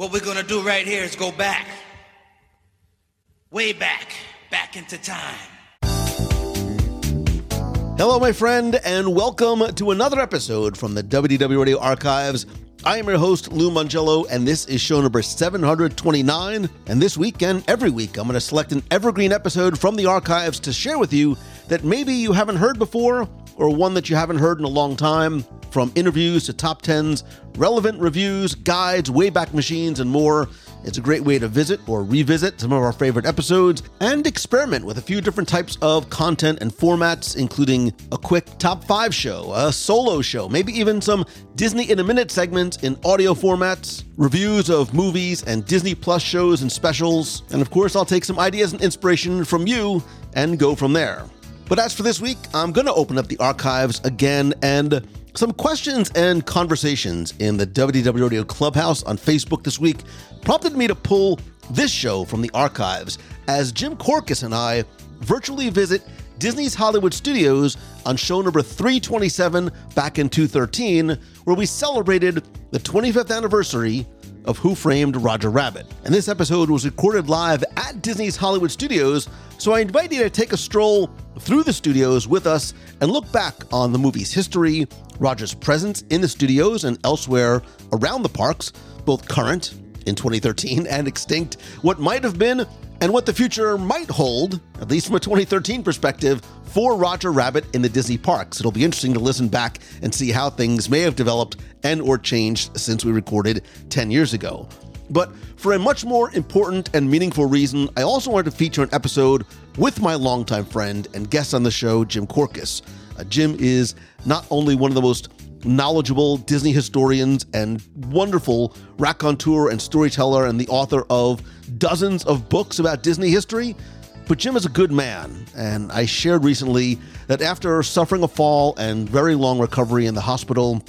What we're gonna do right here is go back. Way back. Back into time. Hello, my friend, and welcome to another episode from the WDW Radio Archives. I am your host, Lou Mongello, and this is show number 729. And this week and every week, I'm going to select an evergreen episode from the archives to share with you that maybe you haven't heard before or one that you haven't heard in a long time. From interviews to top 10s, relevant reviews, guides, Wayback Machines, and more. It's a great way to visit or revisit some of our favorite episodes and experiment with a few different types of content and formats, including a quick top five show, a solo show, maybe even some Disney in a Minute segments in audio formats, reviews of movies and Disney Plus shows and specials. And of course, I'll take some ideas and inspiration from you and go from there. But as for this week, I'm going to open up the archives again and some questions and conversations in the WDW Radio Clubhouse on Facebook this week prompted me to pull this show from the archives as Jim Korkis and I virtually visit Disney's Hollywood Studios on show number 327 back in 2013, where we celebrated the 25th anniversary of Who Framed Roger Rabbit. And this episode was recorded live at Disney's Hollywood Studios, so I invite you to take a stroll through the studios with us and look back on the movie's history, Roger's presence in the studios and elsewhere around the parks, both current in 2013 and extinct, what might have been and what the future might hold, at least from a 2013 perspective, for Roger Rabbit in the Disney parks. It'll be interesting to listen back and see how things may have developed and or changed since we recorded 10 years ago. But for a much more important and meaningful reason, I also wanted to feature an episode with my longtime friend and guest on the show, Jim Korkis. Uh, Jim is not only one of the most knowledgeable Disney historians and wonderful raconteur and storyteller and the author of dozens of books about Disney history, but Jim is a good man, and I shared recently that after suffering a fall and very long recovery in the hospital,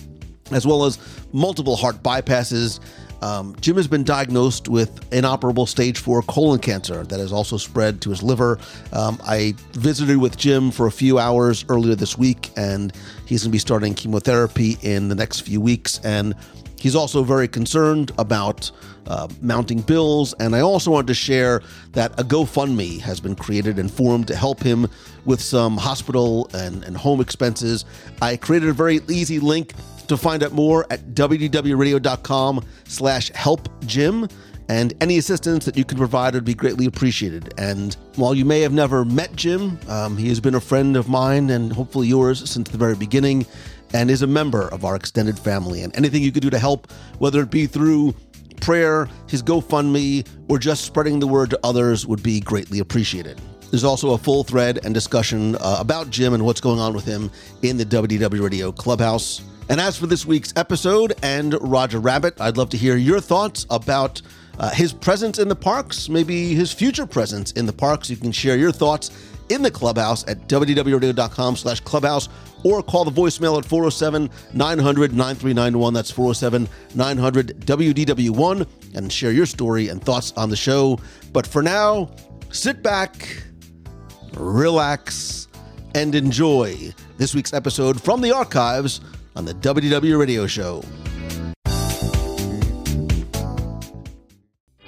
as well as multiple heart bypasses, um, Jim has been diagnosed with inoperable stage four colon cancer that has also spread to his liver. Um, I visited with Jim for a few hours earlier this week, and he's going to be starting chemotherapy in the next few weeks. And he's also very concerned about uh, mounting bills. And I also wanted to share that a GoFundMe has been created and formed to help him with some hospital and, and home expenses. I created a very easy link to find out more at wdwradio.com slash help Jim and any assistance that you can provide would be greatly appreciated. And while you may have never met Jim, um, he has been a friend of mine and hopefully yours since the very beginning and is a member of our extended family. And anything you could do to help, whether it be through prayer, his GoFundMe, or just spreading the word to others would be greatly appreciated. There's also a full thread and discussion uh, about Jim and what's going on with him in the WDW Radio Clubhouse. And as for this week's episode and Roger Rabbit, I'd love to hear your thoughts about uh, his presence in the parks, maybe his future presence in the parks. You can share your thoughts in the clubhouse at wdwradio.com slash clubhouse or call the voicemail at 407 900 9391. That's 407 900 WDW1 and share your story and thoughts on the show. But for now, sit back, relax, and enjoy this week's episode from the archives on the WDW Radio Show.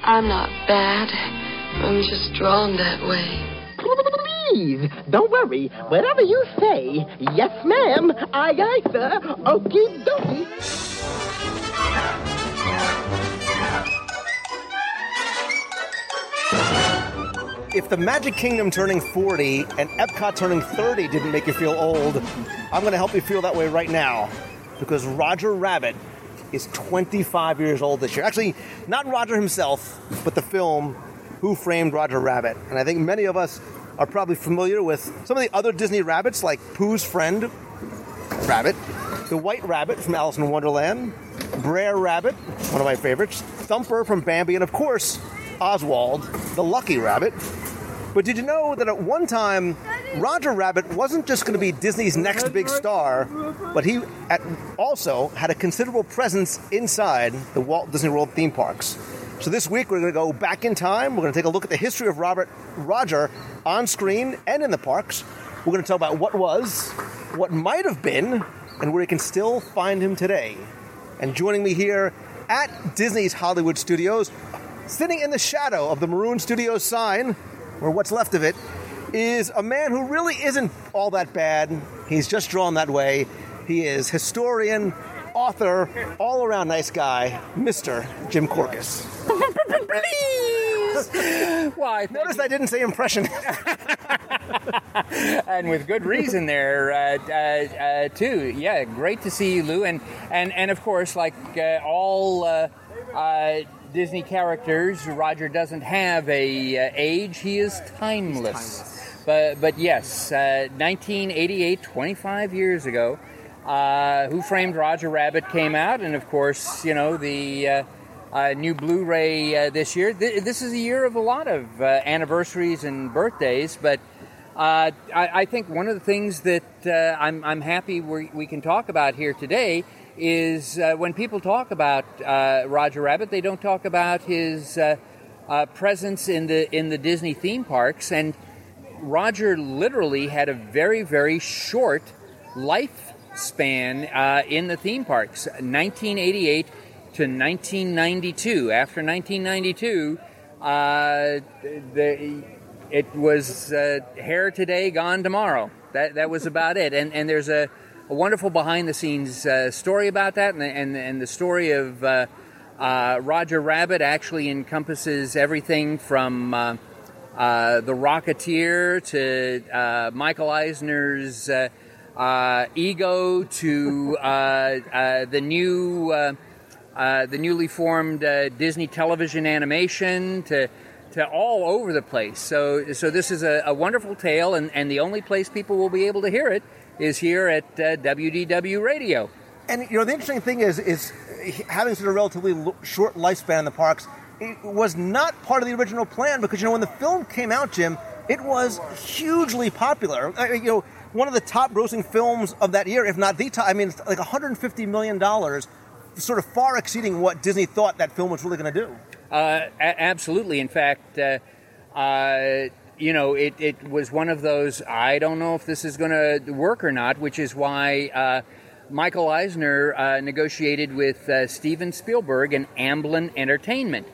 I'm not bad. I'm just drawn that way. Please, don't worry. Whatever you say, yes, ma'am. Aye, aye, sir. Okie dokie. If the Magic Kingdom turning 40 and Epcot turning 30 didn't make you feel old, I'm going to help you feel that way right now because Roger Rabbit is 25 years old this year. Actually, not Roger himself, but the film Who Framed Roger Rabbit. And I think many of us are probably familiar with some of the other Disney rabbits like Pooh's friend Rabbit, the White Rabbit from Alice in Wonderland, Brer Rabbit, one of my favorites, Thumper from Bambi, and of course, Oswald, the Lucky Rabbit. But did you know that at one time, Roger Rabbit wasn't just going to be Disney's next big star, but he also had a considerable presence inside the Walt Disney World theme parks. So this week we're going to go back in time. We're going to take a look at the history of Robert Roger on screen and in the parks. We're going to talk about what was, what might have been, and where you can still find him today. And joining me here at Disney's Hollywood Studios, sitting in the shadow of the Maroon Studios sign, or what's left of it, is a man who really isn't all that bad. He's just drawn that way. He is historian, author, all around nice guy, Mr. Jim Korkis. Why? Notice I didn't say impression. and with good reason there uh, uh, uh, too. Yeah, great to see you, Lou, and and and of course, like uh, all uh, uh, Disney characters, Roger doesn't have a age; he is timeless. But but yes, 1988, 25 years ago. Who Framed Roger Rabbit came out, and of course, you know the uh, new Blu-ray uh, this year. Th- this is a year of a lot of uh, anniversaries and birthdays, but uh, I-, I, think one of the things that uh, I'm-, I'm, happy we-, we can talk about here today is uh, when people talk about Roger Rabbit, they don't talk about his presence in the in the Disney theme parks. And Roger literally had a very very short lifespan in the theme parks. 1988 to 1992. After 1992, uh, the, it was uh, hair today, gone tomorrow. That, that was about it. And, and there's a, a wonderful behind the scenes uh, story about that. And, and, and the story of uh, uh, Roger Rabbit actually encompasses everything from uh, The Rocketeer to Michael Eisner's ego to the new uh, the newly formed uh, Disney television animation to to all over the place. So so this is a, a, wonderful tale, and, and the only place people will be able to hear it is here at uh, WDW Radio. And you know the interesting thing is is having such a relatively short lifespan in the parks. It was not part of the original plan because you know when the film came out, Jim, it was hugely popular. Uh, you know, one of the top grossing films of that year, if not the top. I mean, like 150 million dollars sort of far exceeding what Disney thought that film was really going to do. Uh, a- absolutely. In fact, uh, uh, you know, it, it was one of those, I don't know if this is going to work or not, which is why uh, Michael Eisner uh, negotiated with uh, Steven Spielberg and Amblin Entertainment.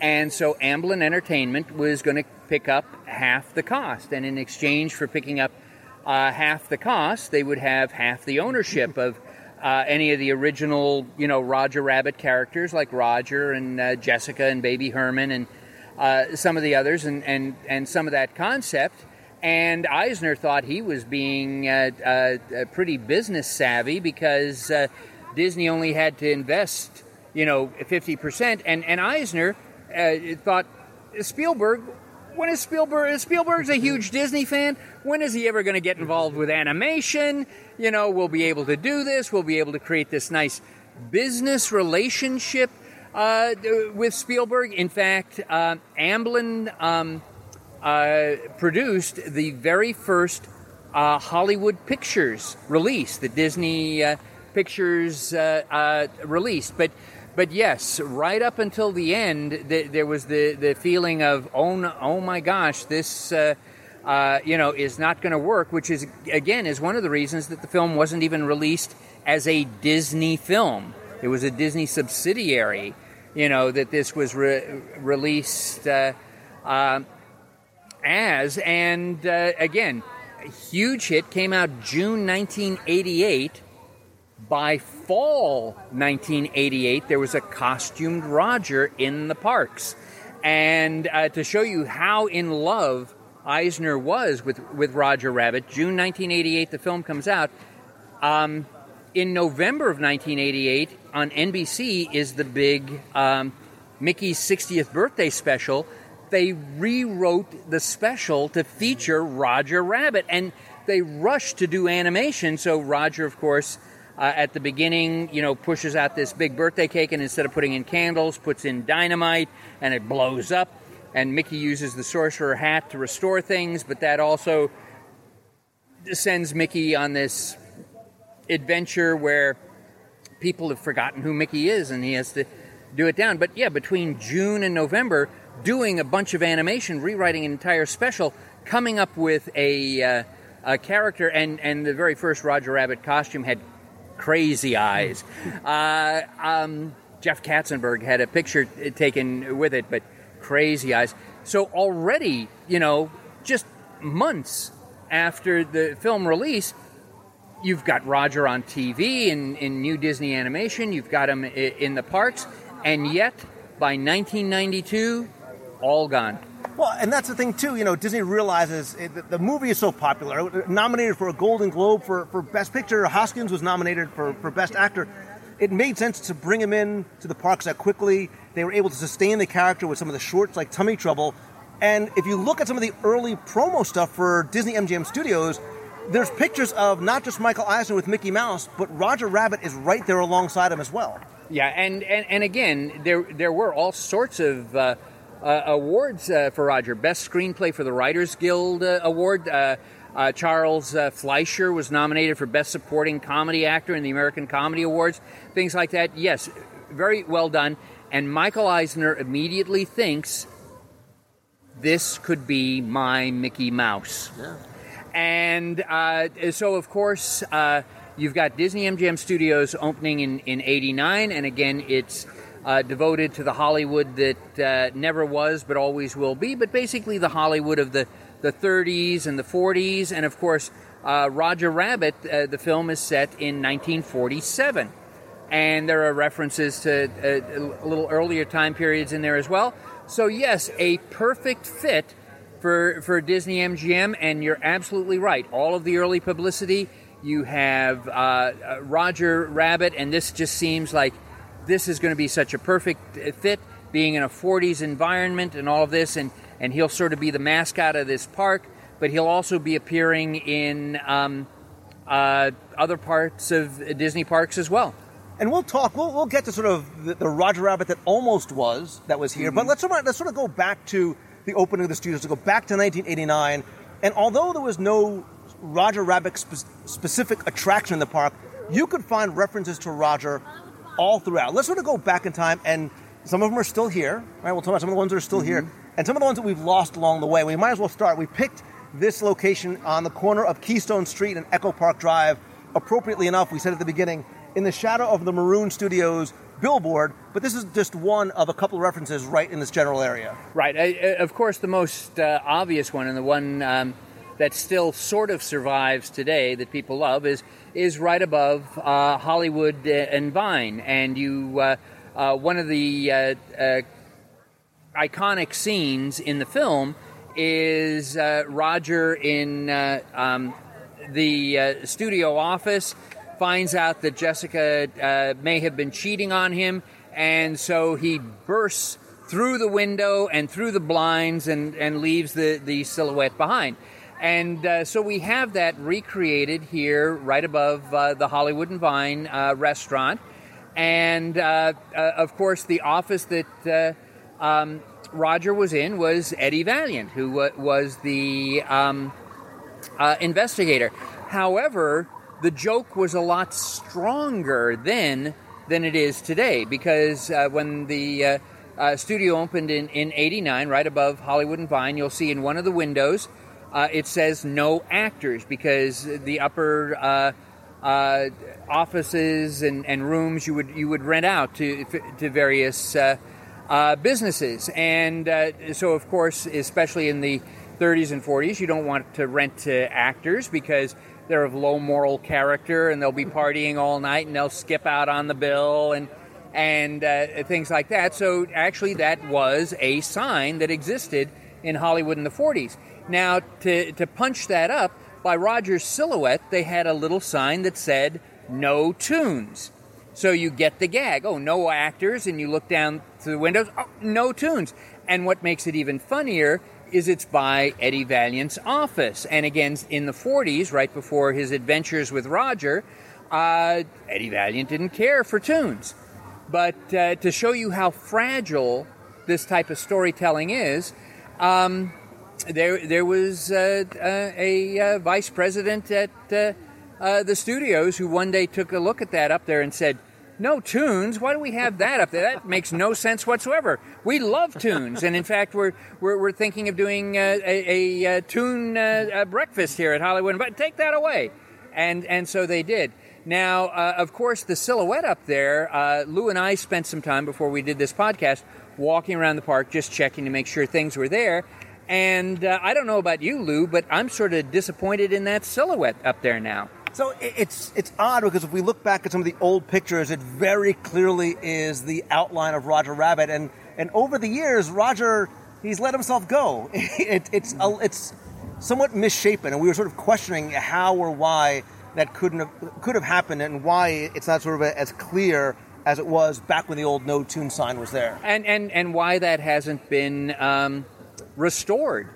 And so Amblin Entertainment was going to pick up half the cost. And in exchange for picking up half the cost, they would have half the ownership of uh, any of the original, you know, Roger Rabbit characters like Roger and uh, Jessica and Baby Herman and uh, some of the others and, and, and some of that concept. And Eisner thought he was being uh, uh, pretty business savvy because uh, Disney only had to invest, you know, 50%. And, and Eisner thought Spielberg when is Spielberg? Spielberg's a huge Disney fan. When is he ever going to get involved with animation? You know, we'll be able to do this. We'll be able to create this nice business relationship uh, with Spielberg. In fact, uh, Amblin um, uh, produced the very first uh, Hollywood Pictures release, the Disney uh, Pictures uh, release. But but yes, right up until the end, the, there was the, the feeling of oh no, oh my gosh, this you know is not going to work. Which is again is one of the reasons that the film wasn't even released as a Disney film. It was a Disney subsidiary. You know that this was re- released uh, uh as, and uh, again, a huge hit came out June 1988 by fall 1988, there was a costumed Roger in the parks. And uh, to show you how in love Eisner was with, with Roger Rabbit, June 1988, the film comes out. Um, in November of 1988, on NBC, is the big um, Mickey's 60th birthday special. They rewrote the special to feature Roger Rabbit, and they rushed to do animation. So Roger, of course, uh, at the beginning, you know, pushes out this big birthday cake, and instead of putting in candles, puts in dynamite, and it blows up. And Mickey uses the sorcerer hat to restore things, but that also sends Mickey on this adventure where people have forgotten who Mickey is, and he has to do it down. But yeah, between June and November, doing a bunch of animation, rewriting an entire special, coming up with a, uh, a character, and, and the very first Roger Rabbit costume had crazy eyes. Uh, um, Jeff Katzenberg had a picture taken with it, but crazy eyes. So already, you know, just months after the film release, you've got Roger on TV in, in new Disney animation, you've got him in the parks, and yet by 1992, all gone. Well, and that's the thing too. You know, Disney realizes the movie is so popular. Nominated for a Golden Globe for, for Best Picture. Hoskins was nominated for, for Best Actor. It made sense to bring him in to the parks that quickly. They were able to sustain the character with some of the shorts like Tummy Trouble. And if you look at some of the early promo stuff for Disney MGM Studios, there's pictures of not just Michael Eisner with Mickey Mouse, but Roger Rabbit is right there alongside him as well. Yeah, and, and, and again, there there were all sorts of uh, uh, awards uh, for Roger. Best Screenplay for the Writers Guild uh, Award. Uh, uh, Charles uh, Fleischer was nominated for Best Supporting Comedy Actor in the American Comedy Awards. Things like that. Yes, very well done. And Michael Eisner immediately thinks this could be my Mickey Mouse. And uh, so, of course, uh, you've got Disney MGM Studios opening in, in 89, and again, it's uh, devoted to the Hollywood that uh, never was but always will be, but basically the Hollywood of the, the 30s and the 40s. And of course, uh, Roger Rabbit, uh, the film is set in 1947. And there are references to a little earlier time periods in there as well. So, yes, a perfect fit for for Disney MGM, and you're absolutely right. All of the early publicity, you have uh, uh, Roger Rabbit, and this just seems like this is going to be such a perfect uh, fit, being in a 40s environment and all of this, and and he'll sort of be the mascot of this park, but he'll also be appearing in um, uh, other parts of Disney parks as well. And we'll talk. We'll, we'll get to sort of the, the Roger Rabbit that almost was that was here. But let's sort of, let's sort of go back to the opening of the studios. To go back to 1989, and although there was no Roger Rabbit spe- specific attraction in the park, you could find references to Roger all throughout. Let's sort of go back in time, and some of them are still here. Right? We'll talk about some of the ones that are still here, mm-hmm. and some of the ones that we've lost along the way. We might as well start. We picked this location on the corner of Keystone Street and Echo Park Drive. Appropriately enough, we said at the beginning, in the shadow of the Maroon Studios billboard, but this is just one of a couple of references right in this general area. Right. Uh, of course, the most uh, obvious one and the one um, that still sort of survives today that people love is is right above uh, Hollywood and Vine, and you uh, uh, one of the uh, uh, iconic scenes in the film is Roger in um, the studio office finds out that Jessica uh, may have been cheating on him, and so he bursts through the window and through the blinds and, and leaves the, the silhouette behind. And uh, so we have that recreated here right above uh, the Hollywood and Vine uh, restaurant. And uh, uh, of course, the office that um, Roger was in was Eddie Valiant, who wa was the um, investigator. However, the joke was a lot stronger then than it is today because uh, when the uh, uh, studio opened in, in 89, right above Hollywood and Vine, you'll see in one of the windows uh, it says no actors because the upper uh, uh, offices and, and rooms you would you would rent out to to various businesses, and so of course, especially in the 30s and 40s, you don't want to rent to actors because they're of low moral character and they'll be partying all night and they'll skip out on the bill and and uh, things like that. So actually, that was a sign that existed in Hollywood in the 40s. Now, to, to punch that up, by Roger's silhouette, they had a little sign that said, no tunes. So you get the gag. Oh, no actors. And you look down through the windows. Oh, no tunes. And what makes it even funnier is it's by Eddie Valiant's office. And again, in the 40s, right before his adventures with Roger, uh, Eddie Valiant didn't care for tunes. But uh, to show you how fragile this type of storytelling is, um, there there was uh, uh, a uh, vice president at uh, the studios who one day took a look at that up there and said, "No tunes. Why do we have that up there? That makes no sense whatsoever. We love tunes, and in fact, we're we're, we're thinking of doing uh, a, a, tune breakfast here at Hollywood. But take that away." And and so they did. Now, uh, of course, the silhouette up there, uh, Lou and I spent some time before we did this podcast walking around the park just checking to make sure things were there. And uh, I don't know about you, Lou, but I'm sort of disappointed in that silhouette up there now. So it's it's odd because if we look back at some of the old pictures, it very clearly is the outline of Roger Rabbit, and and over the years, Roger he's let himself go. It, it's a, it's somewhat misshapen, and we were sort of questioning how or why that couldn't have, could have happened, and why it's not sort of as clear as it was back when the old no tune sign was there. and and and why that hasn't been um, restored.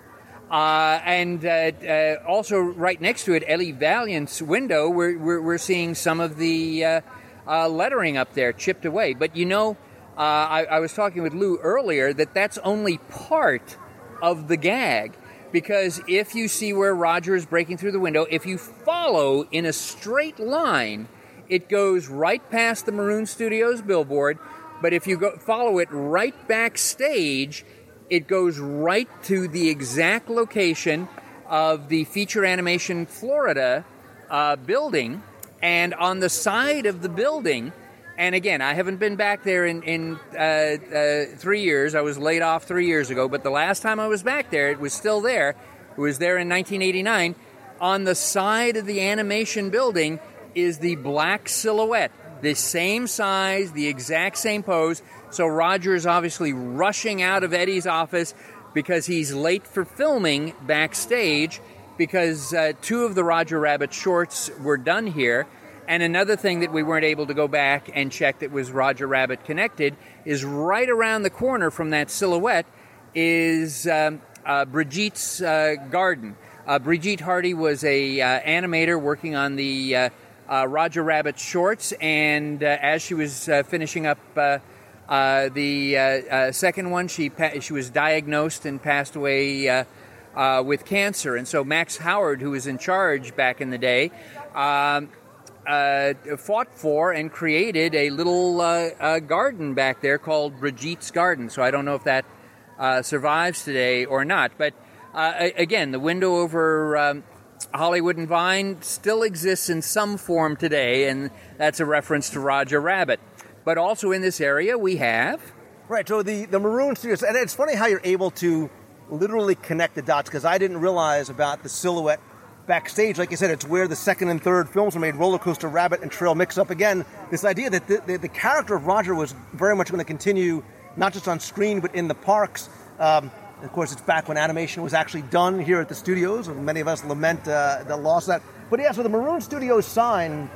Uh, and uh, uh, also, right next to it, Eddie Valiant's window, we're, we're, we're seeing some of the uh, uh, lettering up there chipped away. But you know, uh, I, I was talking with Lou earlier that that's only part of the gag. Because if you see where Roger is breaking through the window, if you follow in a straight line, it goes right past the Maroon Studios billboard. But if you go follow it right backstage, it goes right to the exact location of the Feature Animation Florida uh, building. And on the side of the building, and again, I haven't been back there in, in uh, uh, three years. I was laid off three years ago, but the last time I was back there, it was still there. It was there in 1989. On the side of the animation building is the black silhouette, the same size, the exact same pose. So Roger is obviously rushing out of Eddie's office because he's late for filming backstage because uh, two of the Roger Rabbit shorts were done here. And another thing that we weren't able to go back and check that was Roger Rabbit connected is right around the corner from that silhouette is um, uh, Brigitte's uh, garden. Uh, Brigitte Hardy was a uh, animator working on the uh, uh, Roger Rabbit shorts, and as she was finishing up uh, the uh, uh, second one, she pa- she was diagnosed and passed away uh, uh, with cancer. And so Max Howard, who was in charge back in the day, um, uh, fought for and created a little garden back there called Brigitte's Garden. So I don't know if that survives today or not. But again, the window over um, Hollywood and Vine still exists in some form today, and that's a reference to Roger Rabbit. But also in this area, we have. Right. So the the Maroon Studios, and it's funny how you're able to literally connect the dots because I didn't realize about the silhouette backstage. Like you said, it's where the second and third films were made. Roller Coaster Rabbit and Trail mix up again. This idea that the, the, the character of Roger was very much going to continue, not just on screen but in the parks. Um, of course, it's back when animation was actually done here at the studios, and many of us lament uh, the loss of that. But yeah, so the Maroon Studios sign,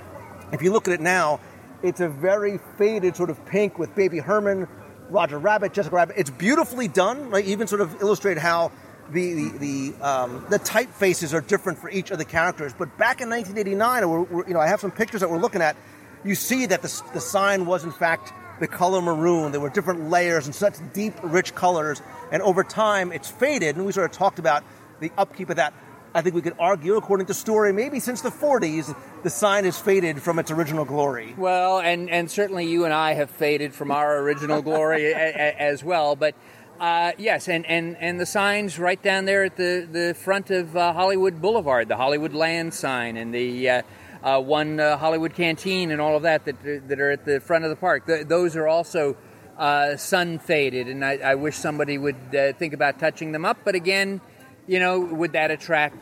if you look at it now, it's a very faded sort of pink with Baby Herman, Roger Rabbit, Jessica Rabbit. It's beautifully done. Right? Even sort of illustrate how the the the, um, the typefaces are different for each of the characters. But back in 1989, we're, we're, you know, I have some pictures that we're looking at. You see that the, the sign was in fact the color maroon. There were different layers and such deep, rich colors. And over time, it's faded. And we sort of talked about the upkeep of that. I think we could argue, according to story, maybe since the 40s, the sign has faded from its original glory. Well, and, and certainly you and I have faded from our original glory a, a, as well. But uh, yes, and, and, and the signs right down there at the, the front of uh, Hollywood Boulevard, the Hollywood Land sign, and the uh, uh, one uh, Hollywood Canteen, and all of that, that that are at the front of the park. Th- those are also uh, sun faded, and I, I wish somebody would think about touching them up. But again, you know, would that attract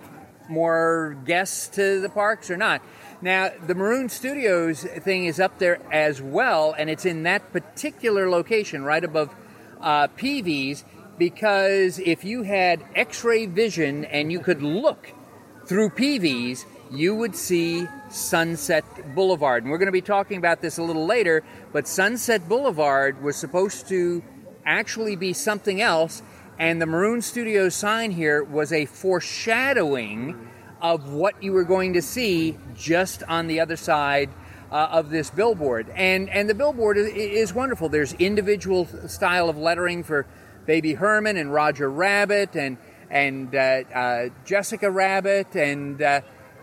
more guests to the parks or not? Now, the Maroon Studios thing is up there as well, and it's in that particular location right above uh, because if you had x ray vision and you could look through Peevy's, you would see Sunset Boulevard. And we're going to be talking about this a little later, but Sunset Boulevard was supposed to actually be something else, and the Maroon Studios sign here was a foreshadowing of what you were going to see just on the other side uh, of this billboard. And and the billboard is, is wonderful. There's individual style of lettering for Baby Herman and Roger Rabbit and and uh, uh, Jessica Rabbit and uh,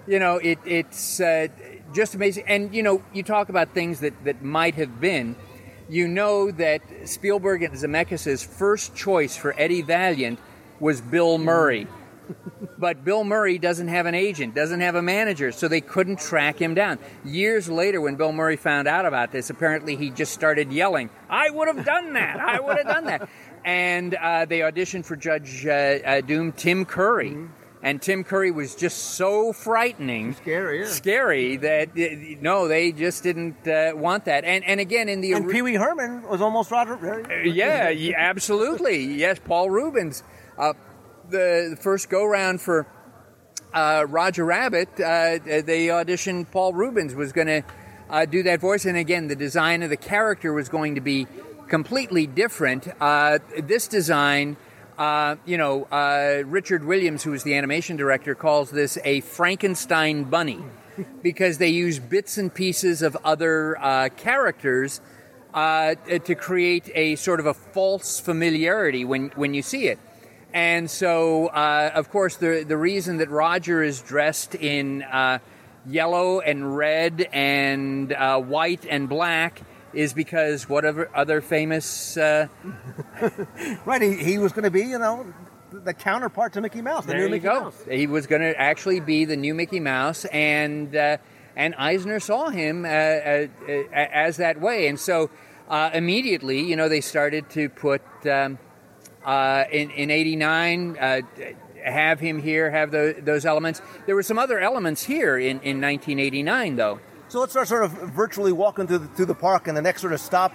you know it, it's uh, just amazing. And you know you talk about things that that might have been. You know that Spielberg and Zemeckis' first choice for Eddie Valiant was Bill Murray. But Bill Murray doesn't have an agent, doesn't have a manager, so they couldn't track him down. Years later, when Bill Murray found out about this, apparently he just started yelling, I would have done that! I would have done that! And uh, they auditioned for Judge uh, uh, Doom, Tim Curry. And Tim Curry was just so frightening, Scary, yeah. scary that uh, no, they just didn't uh, want that. And and again, in the And Pee Wee Herman was almost Roger. yeah, yeah, absolutely. Yes, Paul Reubens. Uh, the, the first go round for uh, Roger Rabbit, uh, they auditioned Paul Reubens was going to uh, do that voice, and again, the design of the character was going to be completely different. Uh, this design. Uh, you know, uh, Richard Williams, who was the animation director, calls this a Frankenstein bunny because they use bits and pieces of other uh, characters uh, to create a sort of a false familiarity when, when you see it. And so, uh, of course, the, the reason that Roger is dressed in uh, yellow and red and white and black is because whatever other famous. Uh, Right, he, he was going to be, you know, the counterpart to Mickey Mouse, the there new you Mickey go. Mouse. He was going to actually be the new Mickey Mouse, and uh, and Eisner saw him uh, uh, uh, as that way, and so uh, immediately, you know, they started to put um, uh, in in '89. Uh, have him here, have those, those elements. There were some other elements here in, in 1989, though. So let's start sort of virtually walking through the, through the park, and the next sort of stop,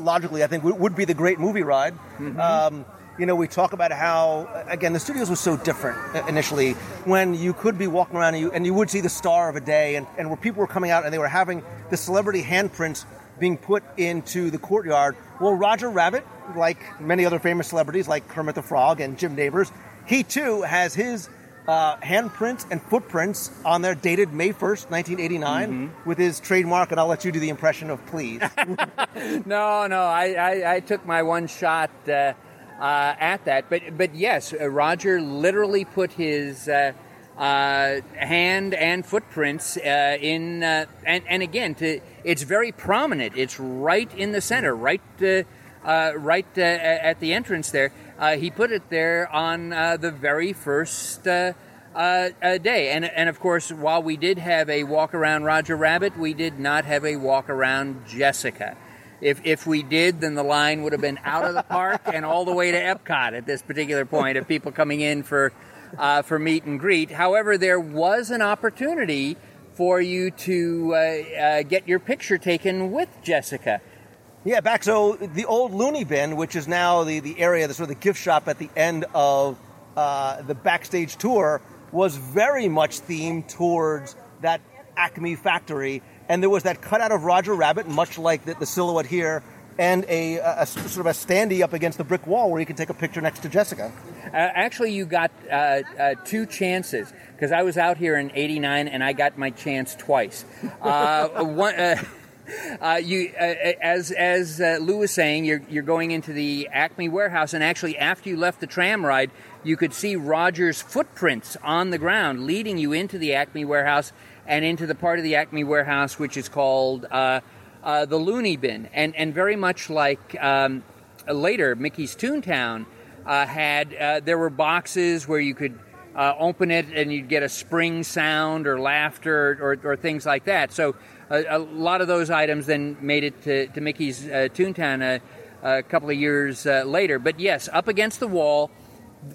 logically, I think, would, be the Great Movie Ride. Um, you know, we talk about how, again, the studios was so different uh, initially when you could be walking around and you, and you would see the star of a day, and, and where people were coming out and they were having the celebrity handprints being put into the courtyard. Well, Roger Rabbit, like many other famous celebrities like Kermit the Frog and Jim Nabors, he too has his uh, handprints and footprints on there dated May 1st, 1989, with his trademark, and I'll let you do the impression of please. No, no, I, I, I took my one shot uh, uh, at that. But, but yes, uh, Roger literally put his uh, uh, hand and footprints uh, in, uh, and, and again, to, it's very prominent. It's right in the center, right, uh, uh, right uh, at the entrance there. Uh, he put it there on uh, the very first. Uh, uh, uh, day. And, and of course, while we did have a walk around Roger Rabbit, we did not have a walk around Jessica. If, if we did, then the line would have been out of the park and all the way to Epcot at this particular point of people coming in for, uh, for meet and greet. However, there was an opportunity for you to get your picture taken with Jessica. Yeah, back so the old Looney Bin, which is now the, the area, the sort of the gift shop at the end of uh, the backstage tour, was very much themed towards that Acme factory. And there was that cutout of Roger Rabbit, much like the, the silhouette here, and a, a, a sort of a standee up against the brick wall where you can take a picture next to Jessica. Uh, actually, you got uh, uh, two chances because I was out here in '89 and I got my chance twice. Uh, one, uh, uh, you, uh, as as uh, Lou was saying, you're you're going into the Acme warehouse, and actually, after you left the tram ride, you could see Roger's footprints on the ground, leading you into the Acme warehouse and into the part of the Acme warehouse which is called uh, uh, the Looney Bin, and and very much like um, later Mickey's Toontown uh, had uh, there were boxes where you could uh, open it and you'd get a spring sound or laughter or, or things like that. So a, a lot of those items then made it to, to Mickey's uh, Toontown a, a couple of years uh, later. But yes, up against the wall,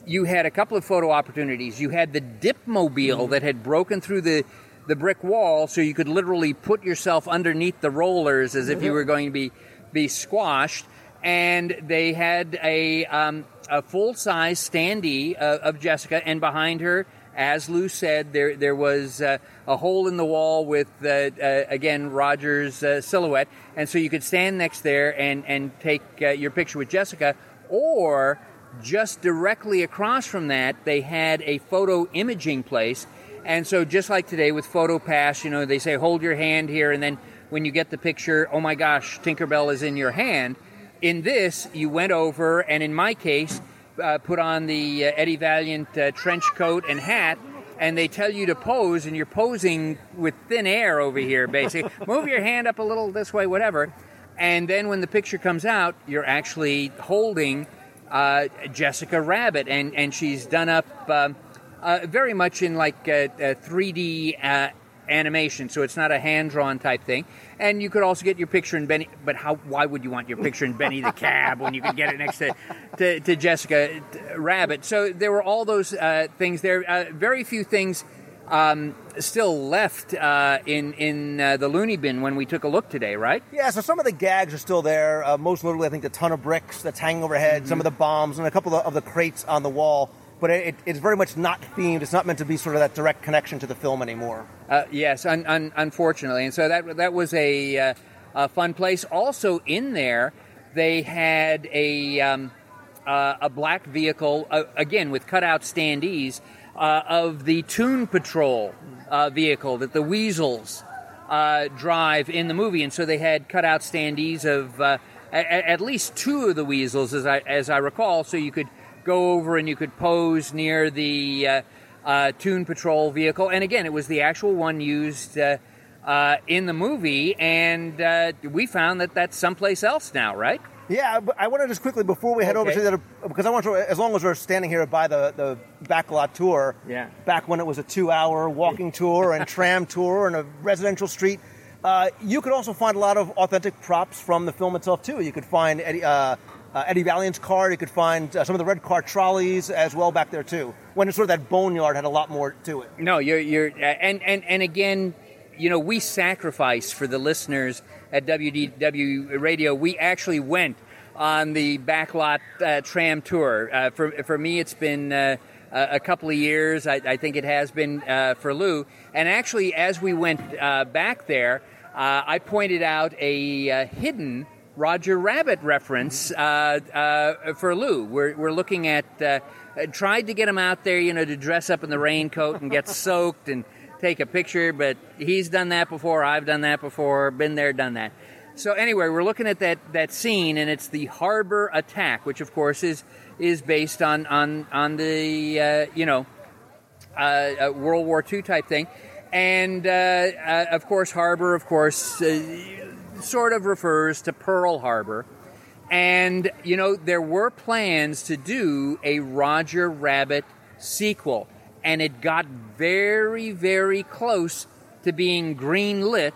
you had a couple of photo opportunities. You had the dip mobile that had broken through the the brick wall, so you could literally put yourself underneath the rollers as if you were going to be be squashed. And they had a um, a full size standee uh, of Jessica, and behind her, as Lou said, there there was uh, a hole in the wall with uh, uh, again Roger's uh, silhouette, and so you could stand next there and and take uh, your picture with Jessica, or just directly across from that, they had a photo imaging place. And so, just like today with PhotoPass, you know, they say hold your hand here, and then when you get the picture, oh my gosh, Tinkerbell is in your hand. In this, you went over, and in my case, uh, put on the uh, Eddie Valiant uh, trench coat and hat, and they tell you to pose, and you're posing with thin air over here, basically. Move your hand up a little this way, whatever. And then when the picture comes out, you're actually holding uh, Jessica Rabbit, and, and she's done up um, uh, very much in like uh, uh, 3D uh, animation, so it's not a hand drawn type thing. And you could also get your picture in Benny, but how? Why would you want your picture in Benny the Cab when you could get it next to to, to Jessica Rabbit? So there were all those uh, things there. Uh, very few things um, still left uh, in in uh, the loony bin when we took a look today, right? Yeah, so some of the gags are still there. Uh, most notably, I think the ton of bricks that's hanging overhead, some of the bombs, and a couple of the, of the crates on the wall. But it, it's very much not themed. It's not meant to be sort of that direct connection to the film anymore. Uh, yes, un- un- unfortunately, and so that that was a, uh, a fun place. Also in there, they had a um, uh, a black vehicle uh, again with cutout standees uh, of the Toon Patrol uh, vehicle that the Weasels drive in the movie, and so they had cutout standees of uh, at least two of the Weasels, as I as I recall, so you could go over and you could pose near the uh, uh, Toon Patrol vehicle, and again, it was the actual one used. Uh, uh, in the movie, and uh, we found that that's someplace else now, right? Yeah, but I want to just quickly before we head over to the other because I want to as long as we're standing here by the the backlot tour. Yeah. Back when it was a two-hour walking tour and tram tour and a residential street, uh, you could also find a lot of authentic props from the film itself too. You could find Eddie. Uh, uh, Eddie Valiant's car. You could find uh, some of the red car trolleys as well back there too. When it's sort of that boneyard had a lot more to it. No, you're you're uh, and and and again, you know, we sacrifice for the listeners at WDW Radio. We actually went on the backlot uh, tram tour. Uh, for for me, it's been. Uh, a couple of years, I, I think it has been uh, for Lou. And actually, as we went uh, back there, uh, I pointed out a hidden Roger Rabbit reference uh, uh, for Lou. We're, we're looking at, uh, tried to get him out there, you know, to dress up in the raincoat and get soaked and take a picture, but he's done that before. I've done that before. Been there, done that. So anyway, we're looking at that, that scene, and it's the harbor attack, which of course is is based on on on the uh, you know uh, uh, World War II type thing, and uh, uh, of course harbor, of course, uh, sort of refers to Pearl Harbor. And, you know, there were plans to do a Roger Rabbit sequel, and it got very, very close to being greenlit.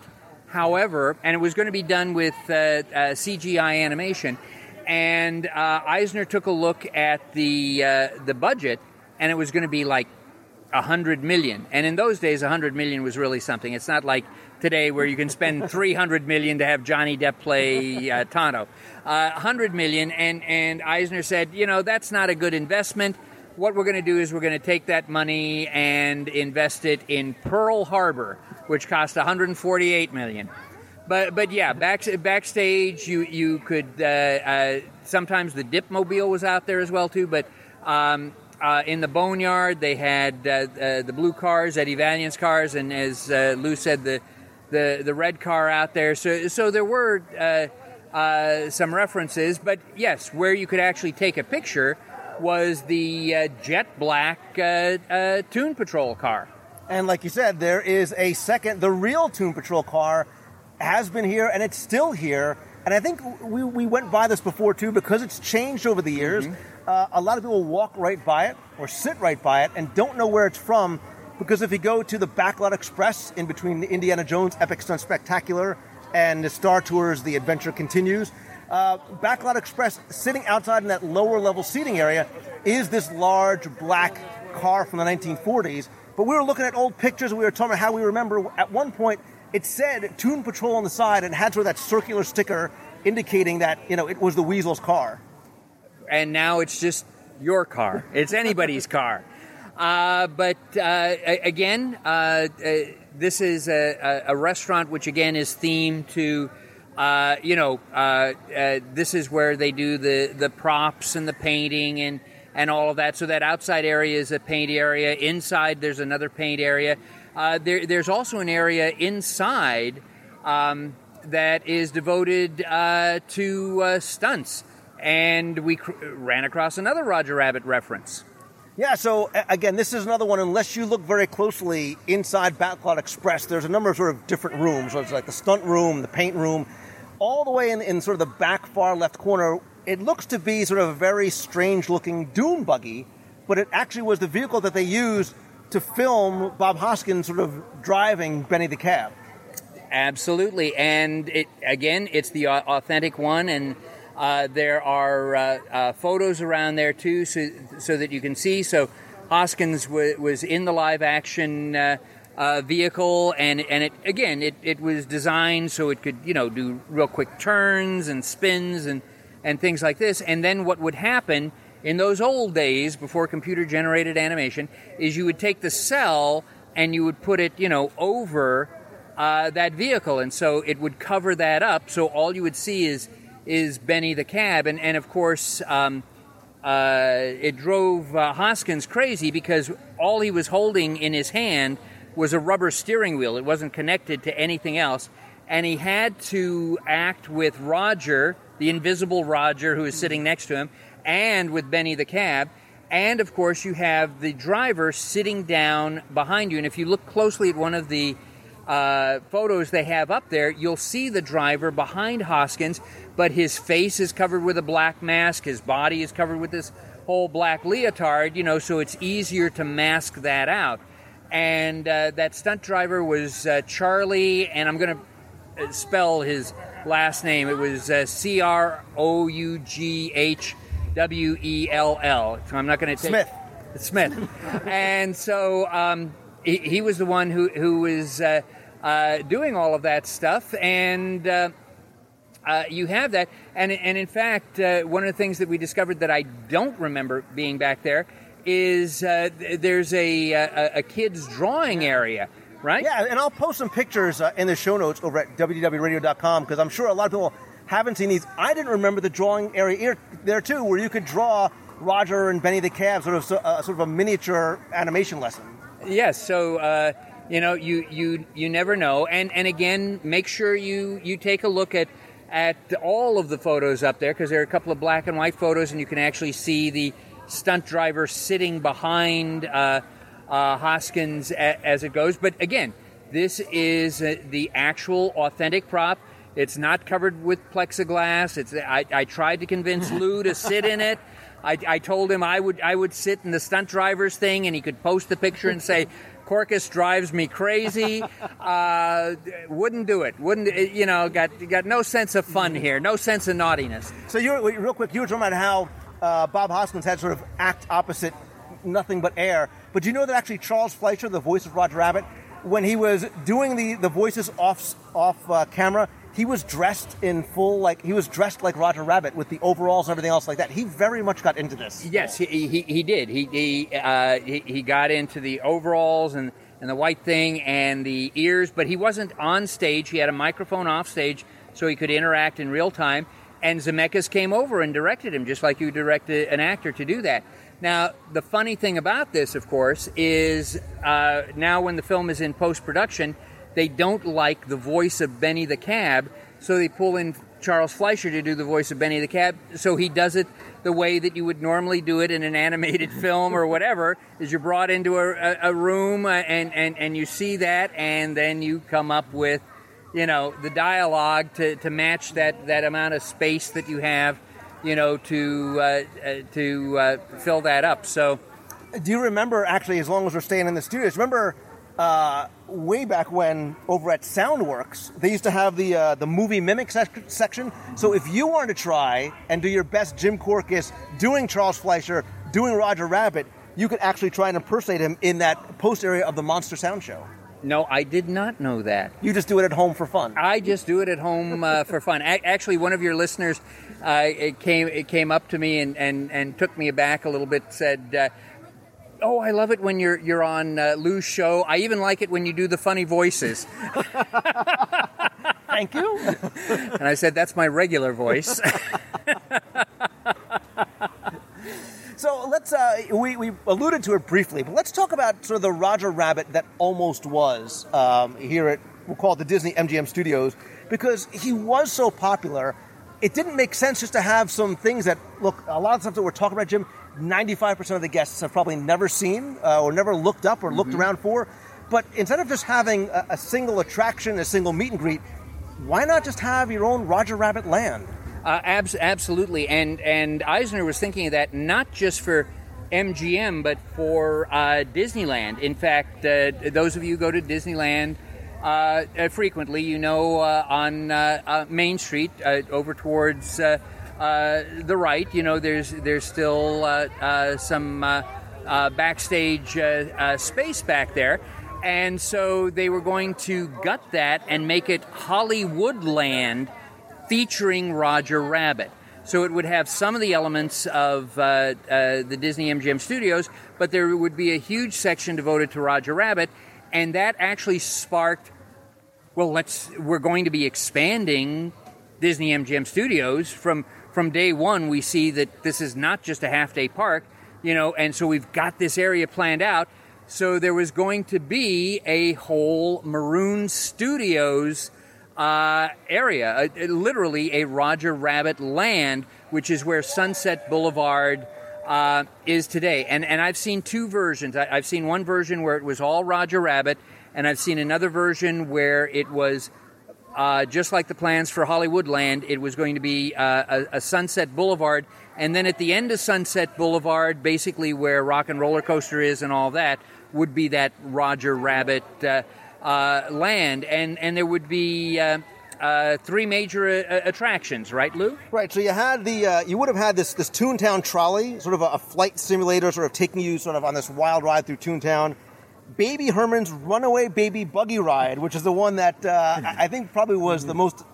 However, and it was going to be done with uh, uh, CGI animation. And uh, Eisner took a look at the uh, the budget, and it was going to be like a hundred million. And in those days, a hundred million was really something. It's not like today where you can spend three hundred million to have Johnny Depp play uh, Tonto. A hundred million, and and Eisner said, you know, that's not a good investment. What we're going to do is we're going to take that money and invest it in Pearl Harbor, which cost 148 million. But but yeah, back backstage you you could uh, uh, sometimes the Dipmobile was out there as well too. But um, uh, in the boneyard they had uh, uh, the blue cars, Eddie Valiant's cars, and as uh, Lou said, the the the red car out there. So so there were uh, uh, some references. But yes, where you could actually take a picture was the uh, jet black uh, uh, Toon Patrol car. And like you said, there is a second, the real Toon Patrol car has been here and it's still here. And I think we, we went by this before too because it's changed over the years. Uh, a lot of people walk right by it or sit right by it and don't know where it's from because if you go to the Backlot Express in between the Indiana Jones Epic Stunt Spectacular and the Star Tours The Adventure Continues, uh, Backlot Express sitting outside in that lower level seating area is this large black car from the 1940s. But we were looking at old pictures and we were talking about how we remember at one point it said Toon Patrol on the side and had sort of that circular sticker indicating that, you know, it was the Weasel's car. and now it's just your car. It's anybody's car. Uh, but uh, again, uh, uh, this is a, a, restaurant which again is themed to, uh, you know, this is where they do the, the props and the painting and, and all of that. So that outside area is a paint area. Inside there's another paint area. Uh, there, there's also an area inside um, that is devoted uh, to stunts. And we cr- ran across another Roger Rabbit reference. Yeah, so again, this is another one. Unless you look very closely inside Backlot Express, there's a number of sort of different rooms. So it's like the stunt room, the paint room, all the way in, in sort of the back far left corner. It looks to be sort of a very strange looking dune buggy but it actually was the vehicle that they used to film Bob Hoskins sort of driving Benny the Cab. Absolutely, and it again, it's the authentic one, and uh, there are uh, uh, photos around there too, so so that you can see. So Hoskins w- was in the live action. Uh, uh, vehicle, and and it again it, it was designed so it could you know do real quick turns and spins and and things like this. And then what would happen in those old days before computer generated animation is you would take the cell and you would put it you know over that vehicle, and so it would cover that up. So all you would see is is Benny the cab, and and of course. Um, uh, it drove uh, Hoskins crazy because all he was holding in his hand was a rubber steering wheel. It wasn't connected to anything else. And he had to act with Roger, the invisible Roger who is sitting next to him, and with Benny the cab. And of course, you have the driver sitting down behind you. And if you look closely at one of the uh, photos they have up there, you'll see the driver behind Hoskins, but his face is covered with a black mask. His body is covered with this whole black leotard, you know, so it's easier to mask that out and uh, that stunt driver was uh, Charlie, and I'm going to spell his last name. It was uh, C R O U G H W E L L. So I'm not going to take Smith. Smith, and so um, he, he was the one who who was uh, uh, doing all of that stuff, and. Uh, uh, you have that, and and in fact, uh, one of the things that we discovered that I don't remember being back there is uh, there's a, a a kids drawing area, right? Yeah, and I'll post some pictures uh, in the show notes over at wdwradio.com because I'm sure a lot of people haven't seen these. I didn't remember the drawing area here, there too, where you could draw Roger and Benny the Cab, sort of uh, sort of a miniature animation lesson. Yes. So uh, you know, you you you never know, and and again, make sure you you take a look at at all of the photos up there because there are a couple of black and white photos, and you can actually see the stunt driver sitting behind uh, uh, Hoskins a, as it goes. But again, this is uh, the actual authentic prop. It's not covered with plexiglass. It's I, I tried to convince Lou to sit in it. I, I told him I would I would sit in the stunt driver's thing, and he could post the picture and say, "Korkis drives me crazy." Uh, wouldn't do it. Wouldn't you know? Got got no sense of fun here. No sense of naughtiness. So you were real quick. You were talking about how uh, Bob Hoskins had sort of act opposite, nothing but air. But do you know that actually Charles Fleischer, the voice of Roger Rabbit, when he was doing the the voices off off uh, camera, he was dressed in full like he was dressed like Roger Rabbit with the overalls and everything else like that. He very much got into this. Yes, he, he, he did. He he, uh, he he got into the overalls and, and the white thing and the ears, but he wasn't on stage. He had a microphone off stage so he could interact in real time. And Zemeckis came over and directed him, just like you direct a- an actor to do that. Now, the funny thing about this, of course, is uh, now when the film is in post production, they don't like the voice of Benny the Cab, so they pull in Charles Fleischer to do the voice of Benny the Cab. So he does it the way that you would normally do it in an animated film or whatever. Is you're brought into a, a, a room uh, and, and and you see that, and then you come up with, you know, the dialogue to, to match that that amount of space that you have, you know, to uh, uh, to uh, fill that up. So. Do you remember actually, as long as we're staying in the studios, remember uh, way back when over at Soundworks, they used to have the uh, the movie mimic sec- section. So if you wanted to try and do your best Jim Korkis doing Charles Fleischer, doing Roger Rabbit, you could actually try and impersonate him in that post area of the Monster Sound Show. No, I did not know that. You just do it at home for fun. I just do it at home uh, for fun. A- actually, one of your listeners uh, it came it came up to me and, and, and took me aback a little bit. Said, uh, "Oh, I love it when you're you're on uh, Lou's show. I even like it when you do the funny voices." Thank you. and I said, "That's my regular voice." So let's, uh, we, we alluded to it briefly, but let's talk about sort of the Roger Rabbit that almost was um, here at, we'll call it the Disney MGM Studios, because he was so popular, it didn't make sense just to have some things that, look, a lot of stuff that we're talking about, Jim, 95% of the guests have probably never seen uh, or never looked up or looked around for. But instead of just having a, a single attraction, a single meet and greet, why not just have your own Roger Rabbit land? Uh, abs- absolutely, and and Eisner was thinking of that not just for MGM, but for uh, Disneyland. In fact, uh, those of you who go to Disneyland frequently, you know, uh, on uh, uh, Main Street uh, over towards uh, uh, the right, you know, there's there's still uh, uh, some uh, uh, backstage uh, uh, space back there. And so they were going to gut that and make it Hollywoodland featuring Roger Rabbit. So it would have some of the elements of uh, uh, the Disney MGM studios, but there would be a huge section devoted to Roger Rabbit, and that actually sparked. Well, let's. We're going to be expanding Disney MGM studios from from day one. We see that this is not just a half day park, you know, and so we've got this area planned out. So there was going to be a whole Maroon Studios uh, area, uh, literally a Roger Rabbit land, which is where Sunset Boulevard uh, is today. And and I've seen two versions. I, I've seen one version where it was all Roger Rabbit, and I've seen another version where it was. Uh, just like the plans for Hollywoodland, it was going to be uh, a, a Sunset Boulevard, and then at the end of Sunset Boulevard, basically where Rock and Roller Coaster is and all that, would be that Roger Rabbit uh, uh, land, and and there would be uh, uh, three major uh, attractions, right, Lou? Right. So you had the uh, you would have had this this Toontown trolley, sort of a, a flight simulator, sort of taking you sort of on this wild ride through Toontown. Baby Herman's Runaway Baby Buggy Ride, which is the one that uh, I think probably was the most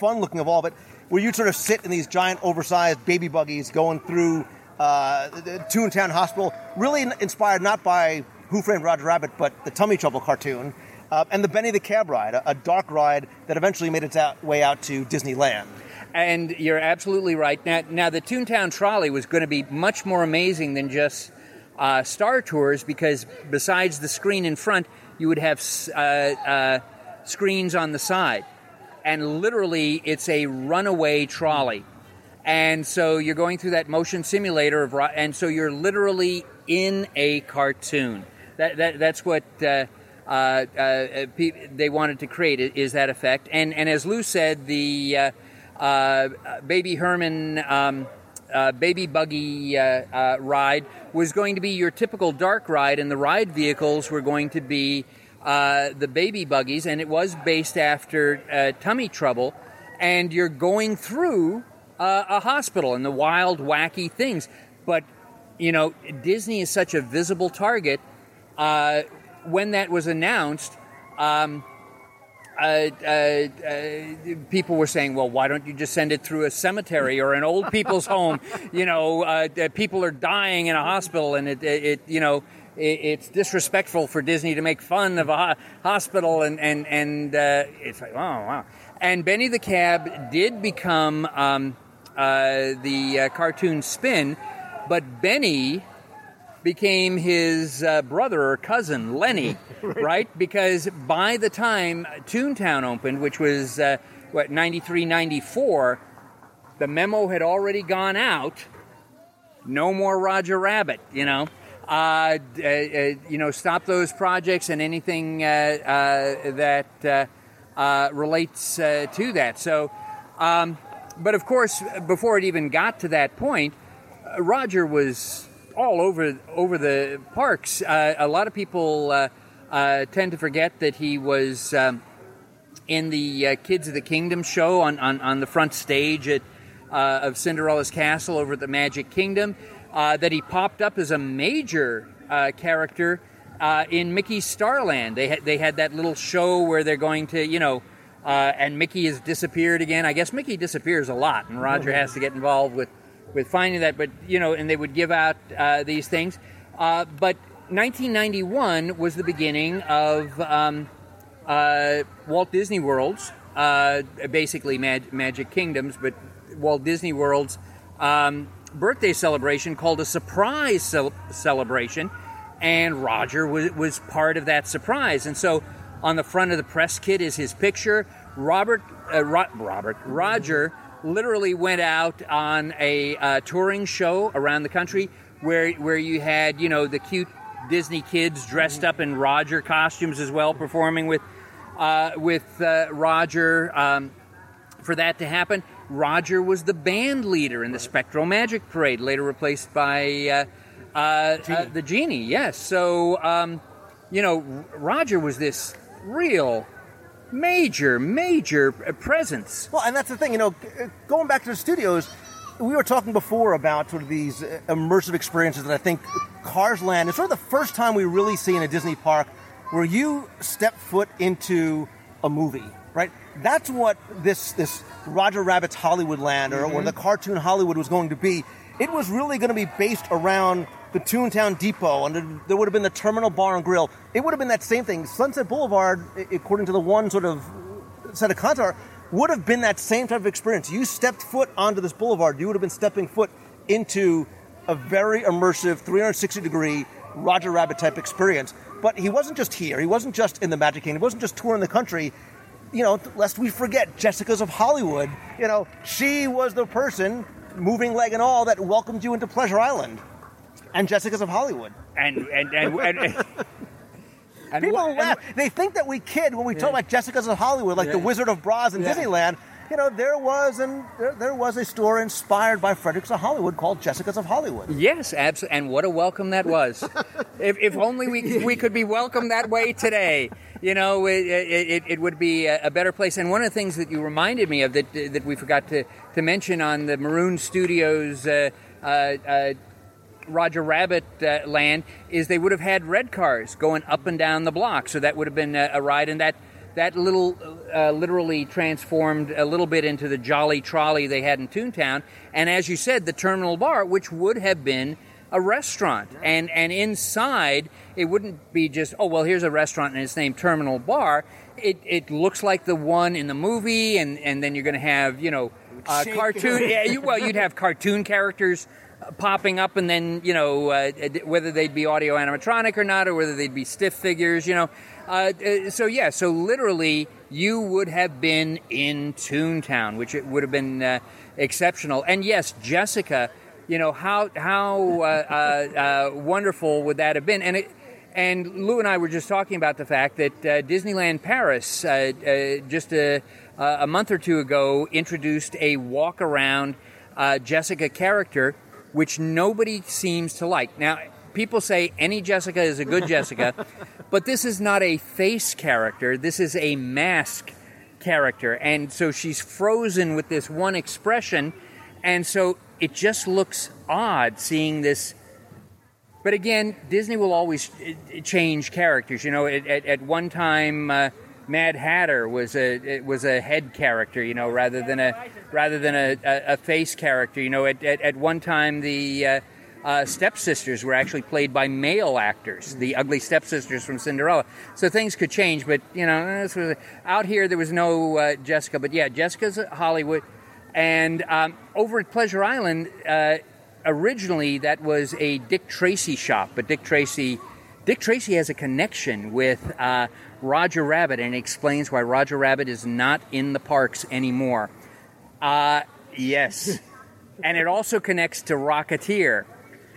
fun looking of all it, where you sort of sit in these giant oversized baby buggies going through uh, Toontown Hospital, really inspired not by Who Framed Roger Rabbit, but the Tummy Trouble cartoon. Uh, and the Benny the Cab ride, a, a dark ride that eventually made its out, way out to Disneyland. And you're absolutely right. Now, now the Toontown Trolley was going to be much more amazing than just uh, Star Tours because besides the screen in front, you would have uh, uh, screens on the side. And literally, it's a runaway trolley. And so you're going through that motion simulator of, and so you're literally in a cartoon. That, that that's what uh, uh, they wanted to create is that effect. And and as Lou said, the uh, uh, Baby Herman. Um, uh, baby buggy uh, uh, ride was going to be your typical dark ride, and the ride vehicles were going to be the baby buggies, and it was based after tummy trouble. And you're going through a hospital and the wild, wacky things. But, you know, Disney is such a visible target. When that was announced, um, uh, uh, uh, people were saying, "Well, why don't you just send it through a cemetery or an old people's home?" You know, uh, uh, people are dying in a hospital, and it, it, it you know, it, it's disrespectful for Disney to make fun of a ho- hospital, and and and uh, it's like, oh wow. And Benny the Cab did become um, the cartoon spin, but Benny became his uh, brother or cousin, Lenny, right. Because by the time Toontown opened, which was, uh, what, 93, 94, the memo had already gone out. No more Roger Rabbit, you know. Uh, uh, uh, you know, stop those projects and anything uh, uh, that uh, uh, relates uh, to that. So, um, but of course, before it even got to that point, Roger was all over over the parks. Uh, a lot of people uh, uh, tend to forget that he was um, in the uh, Kids of the Kingdom show on, on, on the front stage at, uh, of Cinderella's Castle over at the Magic Kingdom. Uh, that he popped up as a major uh, character uh, in Mickey's Starland. They had they had that little show where they're going to you know. Uh, and Mickey has disappeared again. I guess Mickey disappears a lot, and Roger has to get involved with with finding that. But you know, and they would give out uh, these things. Uh, but 1991 was the beginning of um, uh, Walt Disney World's, uh, basically Mag- Magic Kingdoms, but Walt Disney World's um, birthday celebration called a surprise cel- celebration, and Roger was, was part of that surprise. And so on the front of the press kit is his picture. Robert, uh, Ro- Robert, Roger literally went out on a uh, touring show around the country where where you had you know the cute Disney kids dressed up in Roger costumes as well, performing with uh, with uh, Roger. Um, for that to happen, Roger was the band leader in the SpectroMagic Parade, later replaced by uh, Uh, uh, the genie, yes. So, um, you know, R- Roger was this real major, major uh, presence. Well, and that's the thing, you know, uh, going back to the studios, we were talking before about sort of these uh, immersive experiences that I think Cars Land is sort of the first time we really see in a Disney park where you step foot into a movie, right? That's what this this Roger Rabbit's Hollywood Land or, or the cartoon Hollywood was going to be. It was really going to be based around the Toontown Depot, and there- would have been the Terminal Bar and Grill. It would have been that same thing. Sunset Boulevard, according to the one sort of set of contour would have been that same type of experience. You stepped foot onto this boulevard, you would have been stepping foot into a very immersive 360 degree Roger Rabbit type experience. But he wasn't just here, he wasn't just in the Magic Kingdom, he wasn't just touring the country. You know, lest we forget Jessica's of Hollywood, you know, she was the person, moving leg and all, that welcomed you into Pleasure Island. And Jessica's of Hollywood. And and and, and, and, and People and- laugh. They think that we kid when we talk about Jessica's of Hollywood, like the Wizard of Bras in Yeah. Disneyland. You know, there was and there, there was a store inspired by Fredericks of Hollywood called Jessica's of Hollywood. Yes, absolutely. And what a welcome that was. if, if only we, we could be welcomed that way today. You know, it, it, it would be a, better place. And one of the things that you reminded me of that, that we forgot to, to mention on the Maroon Studios uh, uh, uh, Roger Rabbit uh, land is they would have had red cars going up and down the block. So that would have been a, a ride, and that that little uh, literally transformed a little bit into the Jolly Trolley they had in Toontown. And as you said, the Terminal Bar, which would have been a restaurant, and and inside it wouldn't be just oh well here's a restaurant and it's named Terminal Bar. It it looks like the one in the movie, and and then you're going to have you know uh, cartoon. Yeah, you, well you'd have cartoon characters uh, popping up, and then you know uh, whether they'd be audio animatronic or not, or whether they'd be stiff figures. You know, uh, uh, so yeah, so literally you would have been in Toontown, which it would have been uh, exceptional. And yes, Jessica, you know how how uh, uh, uh, wonderful would that have been? And it, and Lou and I were just talking about the fact that uh, Disneyland Paris uh, uh, just a, a month or two ago introduced a walk around uh, Jessica character, which nobody seems to like. Now, people say any Jessica is a good Jessica, but this is not a face character. This is a mask character, and so she's frozen with this one expression, and so it just looks odd seeing this but again, Disney will always uh, change characters. You know, at, at, one time, uh, Mad Hatter was a was a head character. You know, rather than a rather than a, a, a face character. You know, at, at, at one time the uh, uh, stepsisters were actually played by male actors, the ugly stepsisters from Cinderella. So things could change. But you know, was, out here there was no uh, Jessica. But yeah, Jessica's Hollywood, and um, over at Pleasure Island. Uh, originally that was a Dick Tracy shop, but Dick Tracy, Dick Tracy has a connection with uh, Roger Rabbit, and explains why Roger Rabbit is not in the parks anymore. Uh, yes, and it also connects to Rocketeer.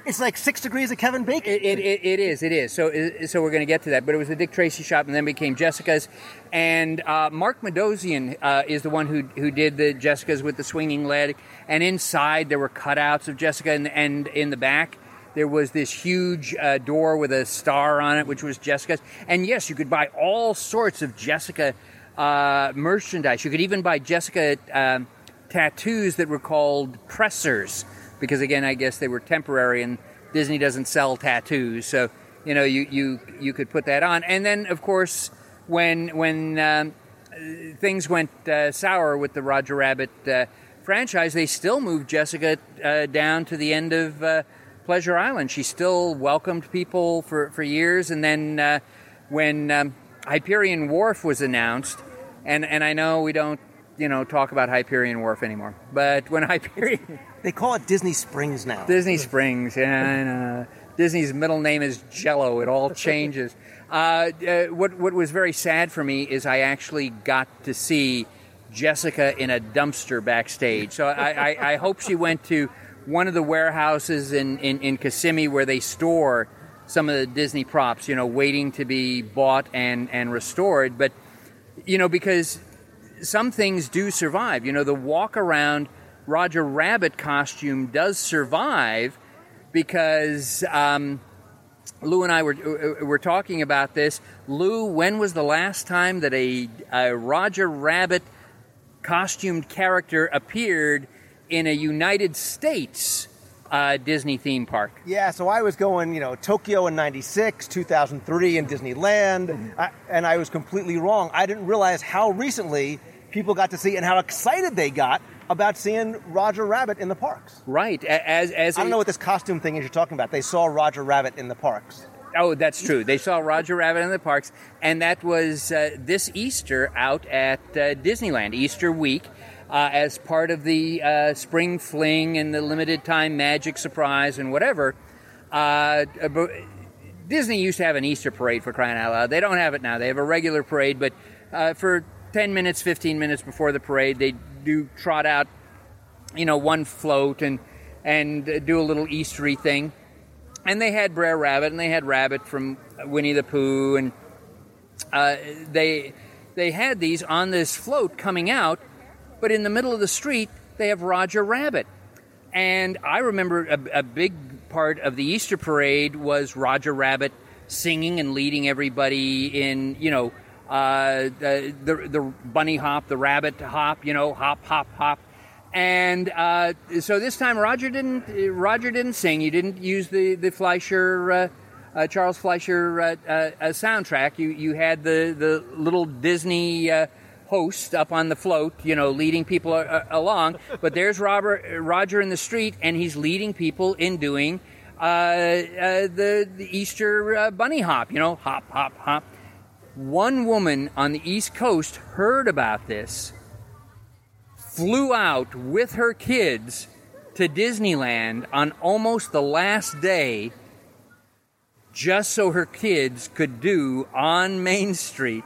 It's like six degrees of Kevin Bacon. It, it, it, it is, it is. So, uh, so we're going to get to that. But it was a Dick Tracy shop, and then became Jessica's. And uh, Mark Medozian uh, is the one who who did the Jessica's with the swinging leg. And inside there were cutouts of Jessica, and, and in the back there was this huge uh, door with a star on it, which was Jessica's. And yes, you could buy all sorts of Jessica uh, merchandise. You could even buy Jessica um, tattoos that were called pressers because again, I guess they were temporary, and Disney doesn't sell tattoos, so you know you you you could put that on. And then, of course, when when um, things went uh, sour with the Roger Rabbit uh, franchise, they still moved Jessica uh, down to the end of uh, Pleasure Island. She still welcomed people for for years, and then uh, when um, Hyperion Wharf was announced, and and I know we don't. You know, talk about Hyperion Wharf anymore. But when Hyperion, They call it Disney Springs now. Disney Springs. and know. Disney's middle name is Jello. It all changes. uh, uh, what what was very sad for me is I actually got to see Jessica in a dumpster backstage. So I, I, I hope she went to one of the warehouses in, in, in Kissimmee where they store some of the Disney props, you know, waiting to be bought and, and restored. But, you know, because some things do survive. You know, the walk around Roger Rabbit costume does survive because um, Lou and I were uh, were talking about this. Lou, when was the last time that a, a Roger Rabbit costumed character appeared in a United States uh, Disney theme park? Yeah, so I was going, you know, Tokyo in 96, 2003 in Disneyland, I, and I was completely wrong. I didn't realize how recently people got to see and how excited they got about seeing Roger Rabbit in the parks. Right. As as I don't know what this costume thing is you're talking about. They saw Roger Rabbit in the parks. Oh, that's true. They saw Roger Rabbit in the parks, and that was uh, this Easter out at uh, Disneyland, Easter week, uh, as part of the uh, spring fling and the limited time magic surprise and whatever. Uh, Disney used to have an Easter parade for crying out loud. They don't have it now. They have a regular parade, but uh, for 10 minutes, 15 minutes before the parade, they do trot out, you know, one float and and uh, do a little Eastery thing and they had Brer Rabbit, and they had Rabbit from Winnie the Pooh, and uh, they they had these on this float coming out, but in the middle of the street they have Roger Rabbit, and I remember a, a big part of the Easter parade was Roger Rabbit singing and leading everybody in, you know. Uh, the, the the bunny hop, the rabbit hop, you know, hop, hop, hop, and uh, so this time Roger didn't Roger didn't sing. You didn't use the the Fleischer uh, uh, Charles Fleischer uh, uh, soundtrack. You you had the the little Disney. Uh, Host up on the float, you know, leading people uh, along. But there's Robert, Roger in the street, and he's leading people in doing uh, uh, the, the Easter uh, bunny hop, you know, hop, hop, hop. One woman on the East Coast heard about this flew out with her kids to Disneyland on almost the last day just so her kids could do on Main Street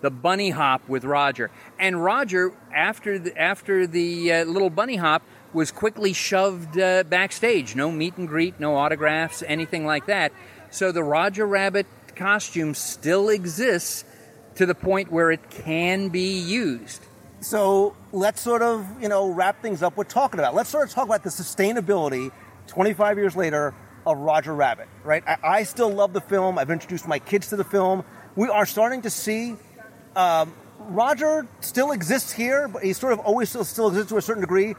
the bunny hop with Roger. And Roger, after the, after the uh, little bunny hop, was quickly shoved uh, backstage. No meet and greet, no autographs, anything like that. So the Roger Rabbit costume still exists to the point where it can be used. So let's sort of, you know, wrap things up We're talking about. Let's sort of talk about the sustainability 25 years later of Roger Rabbit, right? I, I still love the film. I've introduced my kids to the film. We are starting to see um, Roger still exists here, but he sort of always still, still exists to a certain degree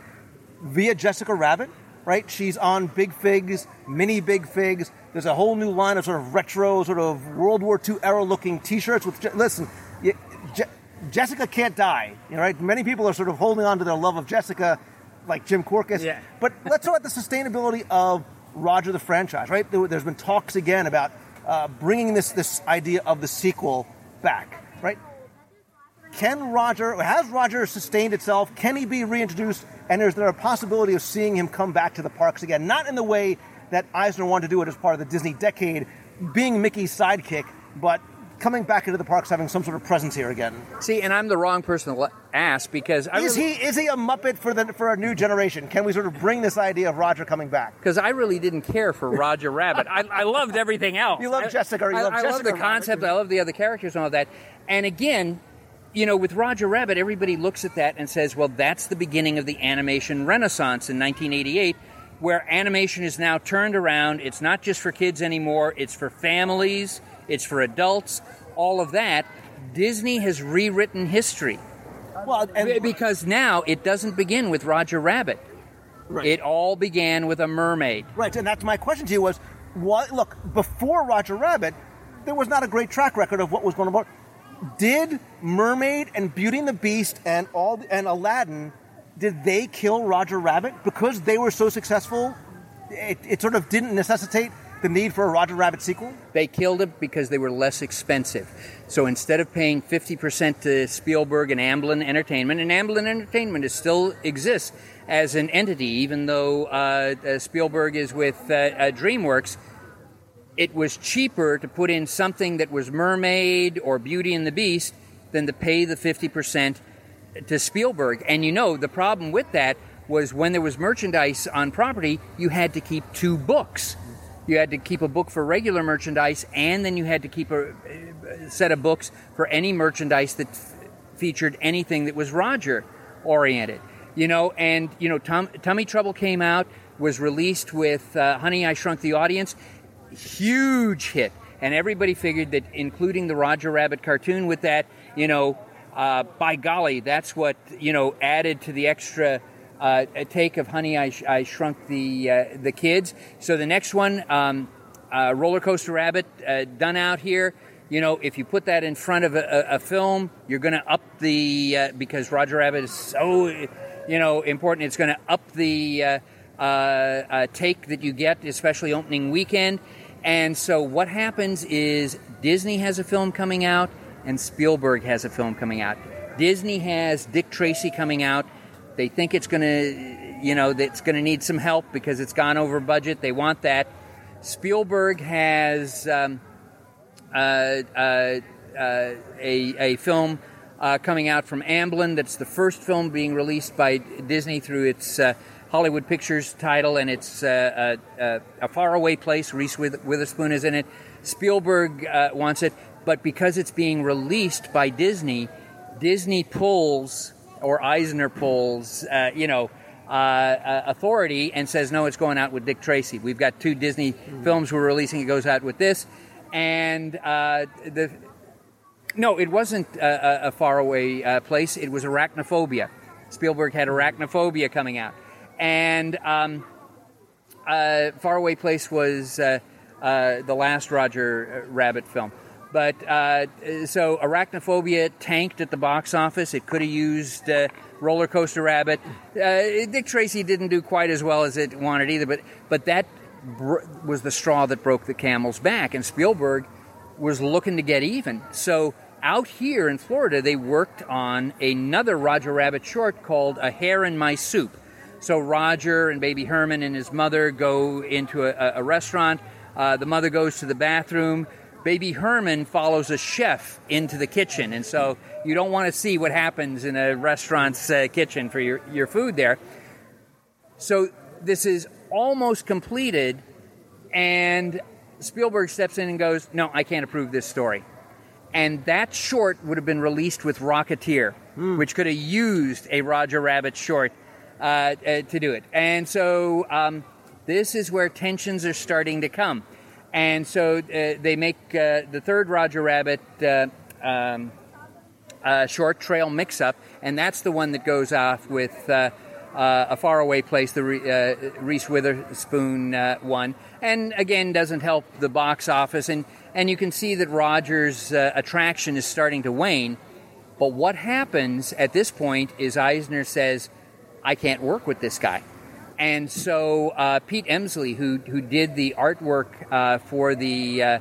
via Jessica Rabbit, right? She's on Big Figs, mini Big Figs. There's a whole new line of sort of retro, sort of World War II era looking T-shirts. With Je- listen, Je- Jessica can't die, you know, right? Many people are sort of holding on to their love of Jessica, like Jim Korkis. Yeah. But let's talk about the sustainability of Roger the franchise, right? There, has been talks again about uh, bringing this this idea of the sequel back, right? Can Roger, has Roger sustained itself? Can he be reintroduced? And is there a possibility of seeing him come back to the parks again? Not in the way that Eisner wanted to do it as part of the Disney decade, being Mickey's sidekick, but coming back into the parks, having some sort of presence here again. See, and I'm the wrong person to ask because I Is really, he is he a Muppet for the for a new generation? Can we sort of bring this idea of Roger coming back? because I really didn't care for Roger Rabbit. I, I loved everything else. You love I- Jessica, you I, love I love Jessica the concept. Rabbit. I love the other characters and all that. And again, you know, with Roger Rabbit, everybody looks at that and says, "Well, that's the beginning of the animation renaissance in 1988." Where animation is now turned around. It's not just for kids anymore, it's for families, it's for adults, all of that. Disney has rewritten history. Well, Be- because now it doesn't begin with Roger Rabbit. Right. It all began with a mermaid. Right, and that's my question to you was, what? Look, before Roger Rabbit, there was not a great track record of what was going on. Did Mermaid and Beauty and the Beast and all and Aladdin, did they kill Roger Rabbit because they were so successful? It, it sort of didn't necessitate the need for a Roger Rabbit sequel. They killed it because they were less expensive. So instead of paying 50% to Spielberg and Amblin Entertainment, and Amblin Entertainment is still exists as an entity, even though uh, uh, Spielberg is with uh, uh, DreamWorks, it was cheaper to put in something that was Mermaid or Beauty and the Beast than to pay the 50% to Spielberg. And you know, the problem with that was when there was merchandise on property, you had to keep two books. You had to keep a book for regular merchandise, and then you had to keep a, set of books for any merchandise that f- featured anything that was Roger oriented. You know, and you know, Tom, Tummy Trouble came out. was released with uh, Honey, I Shrunk the Audience. Huge hit. And everybody figured that including the Roger Rabbit cartoon with that, you know, uh, by golly, that's what, you know, added to the extra uh, take of Honey, I, Sh- I Shrunk the, uh, the Kids. So the next one, um, uh, Roller Coaster Rabbit, uh, done out here. You know, if you put that in front of a, a, film, you're going to up the, uh, because Roger Rabbit is so, you know, important, it's going to up the uh, uh, take that you get, especially opening weekend. And so what happens is Disney has a film coming out and Spielberg has a film coming out. Disney has Dick Tracy coming out. They think it's going to, you know, it's going to need some help because it's gone over budget. They want that. Spielberg has um, uh, uh, uh, a, a film uh, coming out from Amblin that's the first film being released by Disney through its uh, Hollywood Pictures title, and it's uh, uh, a faraway place. Reese With- Witherspoon is in it. Spielberg uh, wants it, but because it's being released by Disney, Disney pulls or Eisner pulls, uh, you know, uh, uh, authority and says no, it's going out with Dick Tracy. We've got two Disney films we're releasing. It goes out with this, and uh, the no, it wasn't a, a, a faraway uh, place. It was Arachnophobia. Spielberg had Arachnophobia coming out, and um, uh, Faraway Place was uh, uh, the last Roger Rabbit film. But uh, so Arachnophobia tanked at the box office. It could have used uh, Roller Coaster Rabbit. Uh, Dick Tracy didn't do quite as well as it wanted either. But but that br- was the straw that broke the camel's back, and Spielberg was looking to get even. So out here in Florida, they worked on another Roger Rabbit short called A Hair in My Soup. So Roger and Baby Herman and his mother go into a, a restaurant. Uh, the mother goes to the bathroom. Baby Herman follows a chef into the kitchen, and so you don't want to see what happens in a restaurant's uh, kitchen for your, your food there. So this is almost completed, and Spielberg steps in and goes, No, I can't approve this story. And that short would have been released with Rocketeer, which could have used a Roger Rabbit short uh, uh, to do it. And so um, this is where tensions are starting to come. And so uh, they make uh, the third Roger Rabbit um, short trail mix up, and that's the one that goes off with uh, a faraway place, the uh, Reese Witherspoon uh, one, and again doesn't help the box office, and and you can see that Rogers' attraction is starting to wane. But what happens at this point is Eisner says, "I can't work with this guy." And so uh, Pete Emslie, who who did the artwork uh, for the uh,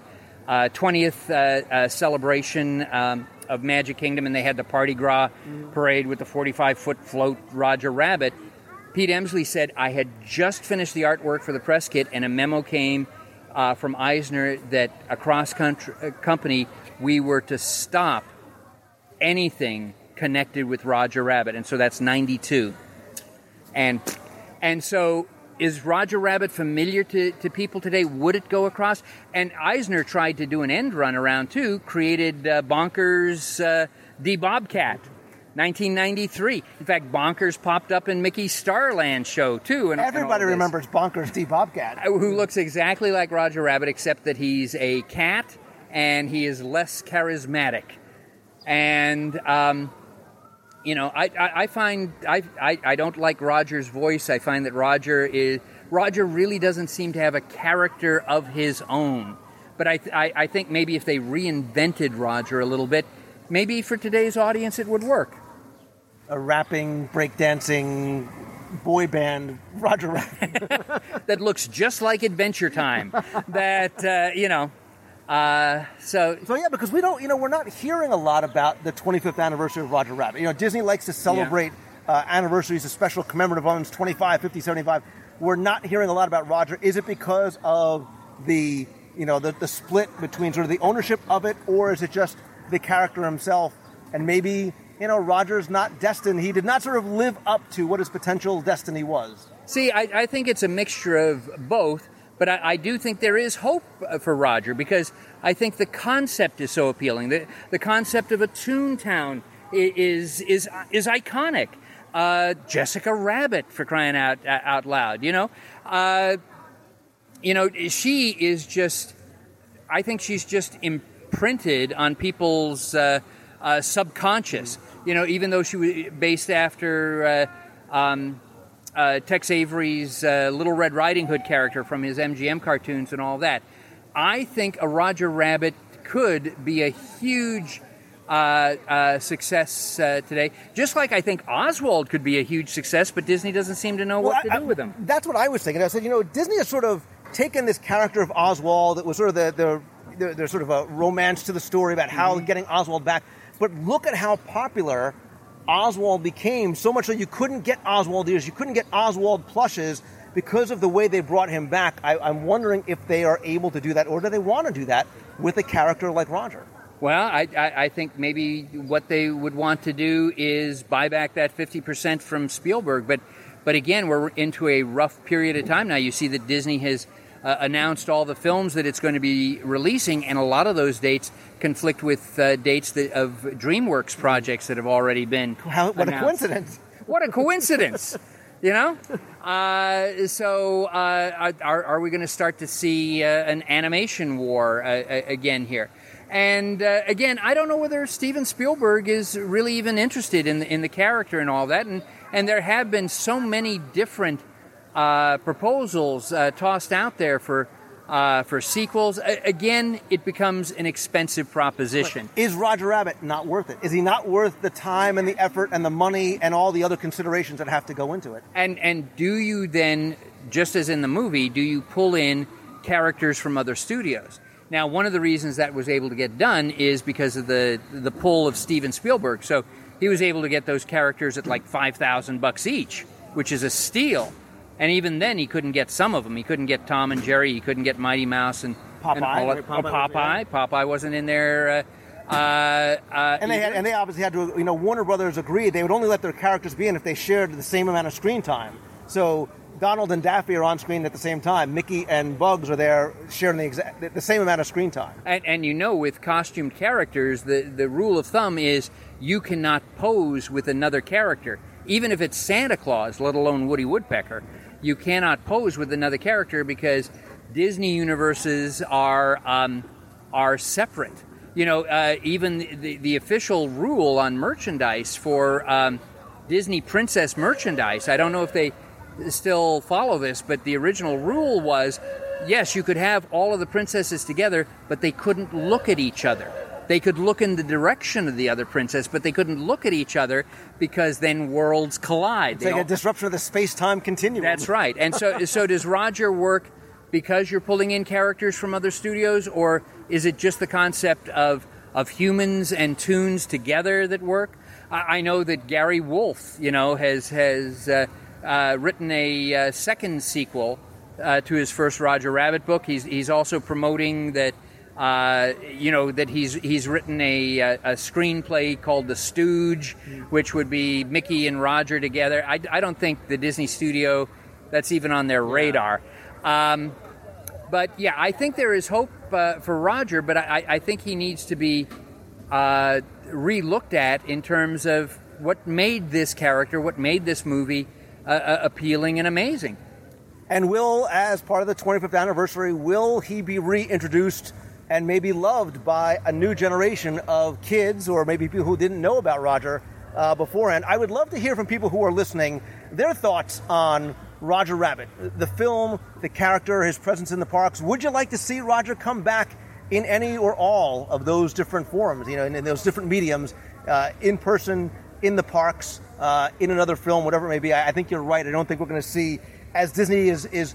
uh, 20th uh, uh, celebration um, of Magic Kingdom, and they had the Party Gras parade with the 45 foot float Roger Rabbit. Pete Emslie said, "I had just finished the artwork for the press kit, and a memo came uh, from Eisner that across country, uh, company we were to stop anything connected with Roger Rabbit, and so that's 92." And and so is Roger Rabbit familiar to, to people today? Would it go across? And Eisner tried to do an end run around too, created uh, Bonkers uh, D Bobcat. 1993. In fact, Bonkers popped up in Mickey's Starland show too. And, and Everybody this. remembers Bonkers the Bobcat. Who looks exactly like Roger Rabbit, except that he's a cat and he is less charismatic. And um, you know, I, I, I find I, I, I don't like Roger's voice. I find that Roger is Roger really doesn't seem to have a character of his own. But I, I, I think maybe if they reinvented Roger a little bit, maybe for today's audience it would work. A rapping, breakdancing boy band, Roger Rabbit. That looks just like Adventure Time. that uh, you know, uh, so So yeah, because we don't, you know, we're not hearing a lot about the 25th anniversary of Roger Rabbit. You know, Disney likes to celebrate uh, anniversaries, of special commemorative ones, 25, 50, 75. We're not hearing a lot about Roger. Is it because of the, you know, the, the split between sort of the ownership of it, or is it just the character himself? And maybe, you know, Roger's not destined. He did not sort of live up to what his potential destiny was. See, I, I think it's a mixture of both, but I, I do think there is hope uh, for Roger because I think the concept is so appealing. The, the concept of a Toontown is is is iconic. Uh, uh, Jessica Rabbit for crying out out loud. You know, uh, you know, she is just. I think she's just imprinted on people's uh, uh, subconscious. You know, even though she was based after uh, um, uh, Tex Avery's uh, Little Red Riding Hood character from his MGM cartoons and all that, I think a Roger Rabbit could be a huge uh, uh, success uh, today. Just like I think Oswald could be a huge success, but Disney doesn't seem to know Well, what to I- do with him. That's what I was thinking. I said, you know, Disney has sort of taken this character of Oswald. It was sort of the, the, the there's sort of a romance to the story about how Mm-hmm. getting Oswald back. But look at how popular Oswald became. So much so you couldn't get Oswald ears, you couldn't get Oswald plushes because of the way they brought him back. I, I'm wondering if they are able to do that, or do they want to do that with a character like Roger? Well, I, I, I think maybe what they would want to do is buy back that 50% from Spielberg. But, but again, we're into a rough period of time now. You see that Disney has uh, announced all the films that it's going to be releasing, and a lot of those dates conflict with uh, dates that, of DreamWorks projects that have already been. How, what a coincidence! What a coincidence, you know. Uh, so, uh, are, are we going to start to see uh, an animation war uh, again here? And uh, again, I don't know whether Steven Spielberg is really even interested in the, in the character and all that. And and there have been so many different uh, proposals uh, tossed out there for. Uh, for sequels, A- again, it becomes an expensive proposition. Is Roger Rabbit not worth it? Is he not worth the time and the effort and the money and all the other considerations that have to go into it? And and do you then, just as in the movie, do you pull in characters from other studios? Now, one of the reasons that was able to get done is because of the the pull of Steven Spielberg. So he was able to get those characters at like five thousand bucks each, which is a steal. And even then, he couldn't get some of them. He couldn't get Tom and Jerry. He couldn't get Mighty Mouse and Popeye, And all right? that- Popeye oh, wasn't Popeye. Popeye wasn't in there. Uh, uh, uh, And they had, and they obviously had to, you know, Warner Brothers agreed they would only let their characters be in if they shared the same amount of screen time. So Donald and Daffy are on screen at the same time. Mickey and Bugs are there sharing the exact the same amount of screen time. And, and you know, with costumed characters, the, the rule of thumb is you cannot pose with another character. Even if it's Santa Claus, let alone Woody Woodpecker, you cannot pose with another character because Disney universes are um, are separate. You know, uh, even the, the official rule on merchandise for um, Disney princess merchandise, I don't know if they still follow this, but the original rule was yes, you could have all of the princesses together, but they couldn't look at each other. They could look in the direction of the other princess, but they couldn't look at each other because then worlds collide. It's They like a disruption of the space time continuum. that's right. And so, so does Roger work because you're pulling in characters from other studios, or is it just the concept of of humans and tunes together that work? I, I know that Gary Wolf, you know, has has uh, uh, written a uh, second sequel uh, to his first Roger Rabbit book. He's he's also promoting that. Uh, you know that he's he's written a, a, a screenplay called The Stooge, which would be Mickey and Roger together. I, I don't think the Disney studio that's even on their radar. Um, but yeah, I think there is hope uh, for Roger, but I, I think he needs to be uh, re-looked at in terms of what made this character, what made this movie uh, uh, appealing and amazing. And will, as part of the 25th anniversary, will he be reintroduced and maybe loved by a new generation of kids or maybe people who didn't know about Roger uh, beforehand? I would love to hear from people who are listening their thoughts on Roger Rabbit, the film, the character, his presence in the parks. Would you like to see Roger come back in any or all of those different forms, you know, in, in those different mediums, uh, in person, in the parks, uh, in another film, whatever it may be? I, I think you're right. I don't think we're going to see, as Disney is, is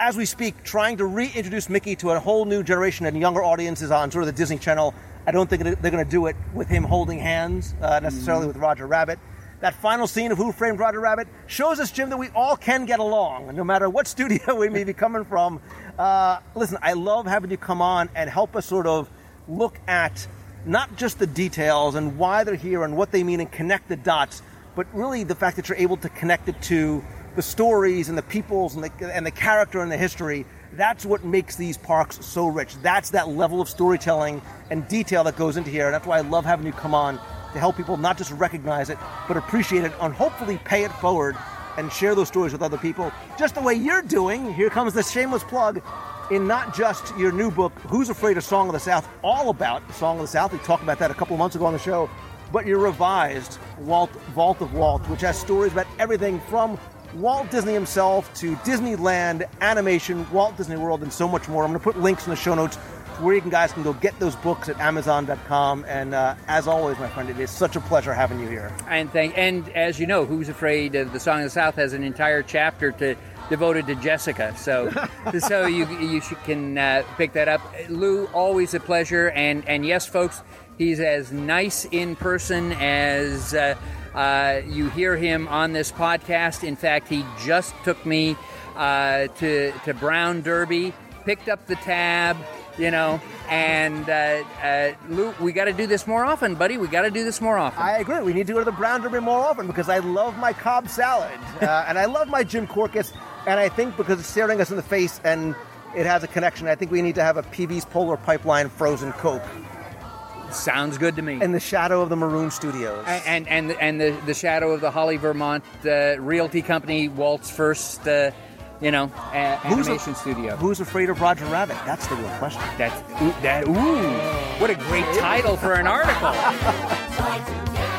as we speak, trying to reintroduce Mickey to a whole new generation and younger audiences on sort of the Disney Channel. I don't think they're going to do it with him holding hands uh, necessarily with Roger Rabbit. That final scene of Who Framed Roger Rabbit shows us, Jim, that we all can get along, no matter what studio we may be coming from. Uh, listen, I love having you come on and help us sort of look at not just the details and why they're here and what they mean and connect the dots, but really the fact that you're able to connect it to the stories and the peoples and the, and the character and the history. That's what makes these parks so rich. That's that level of storytelling and detail that goes into here. And that's why I love having you come on to help people not just recognize it, but appreciate it and hopefully pay it forward and share those stories with other people, just the way you're doing. Here comes the shameless plug in not just your new book, Who's Afraid of Song of the South, all about Song of the South. We talked about that a couple of months ago on the show. But your revised Walt, Vault of Walt, which has stories about everything from Walt Disney himself to Disneyland, animation, Walt Disney World, and so much more. I'm going to put links in the show notes where you can guys can go get those books at Amazon.com. And uh, as always, my friend, it is such a pleasure having you here. And thank, and as you know, Who's Afraid of the Song of the South has an entire chapter to devoted to Jessica. So, so you you can uh, pick that up. Lou, always a pleasure. And and yes, folks, he's as nice in person as. Uh, uh, you hear him on this podcast. In fact, he just took me uh, to to Brown Derby, picked up the tab, you know, and uh, uh, Lou, we got to do this more often, buddy. We got to do this more often. I agree. We need to go to the Brown Derby more often because I love my Cobb salad uh, and I love my Jim Korkis. And I think because it's staring us in the face and it has a connection, I think we need to have a Peevy's Polar Pipeline frozen Coke Sounds good to me. in the shadow of the Maroon Studios. and and and the the shadow of the Holly Vermont uh, Realty Company, Walt's first, uh, you know, a- Who's a- animation studio. Who's afraid of Roger Rabbit? That's the real question. That's ooh, that ooh, what a great title for an article.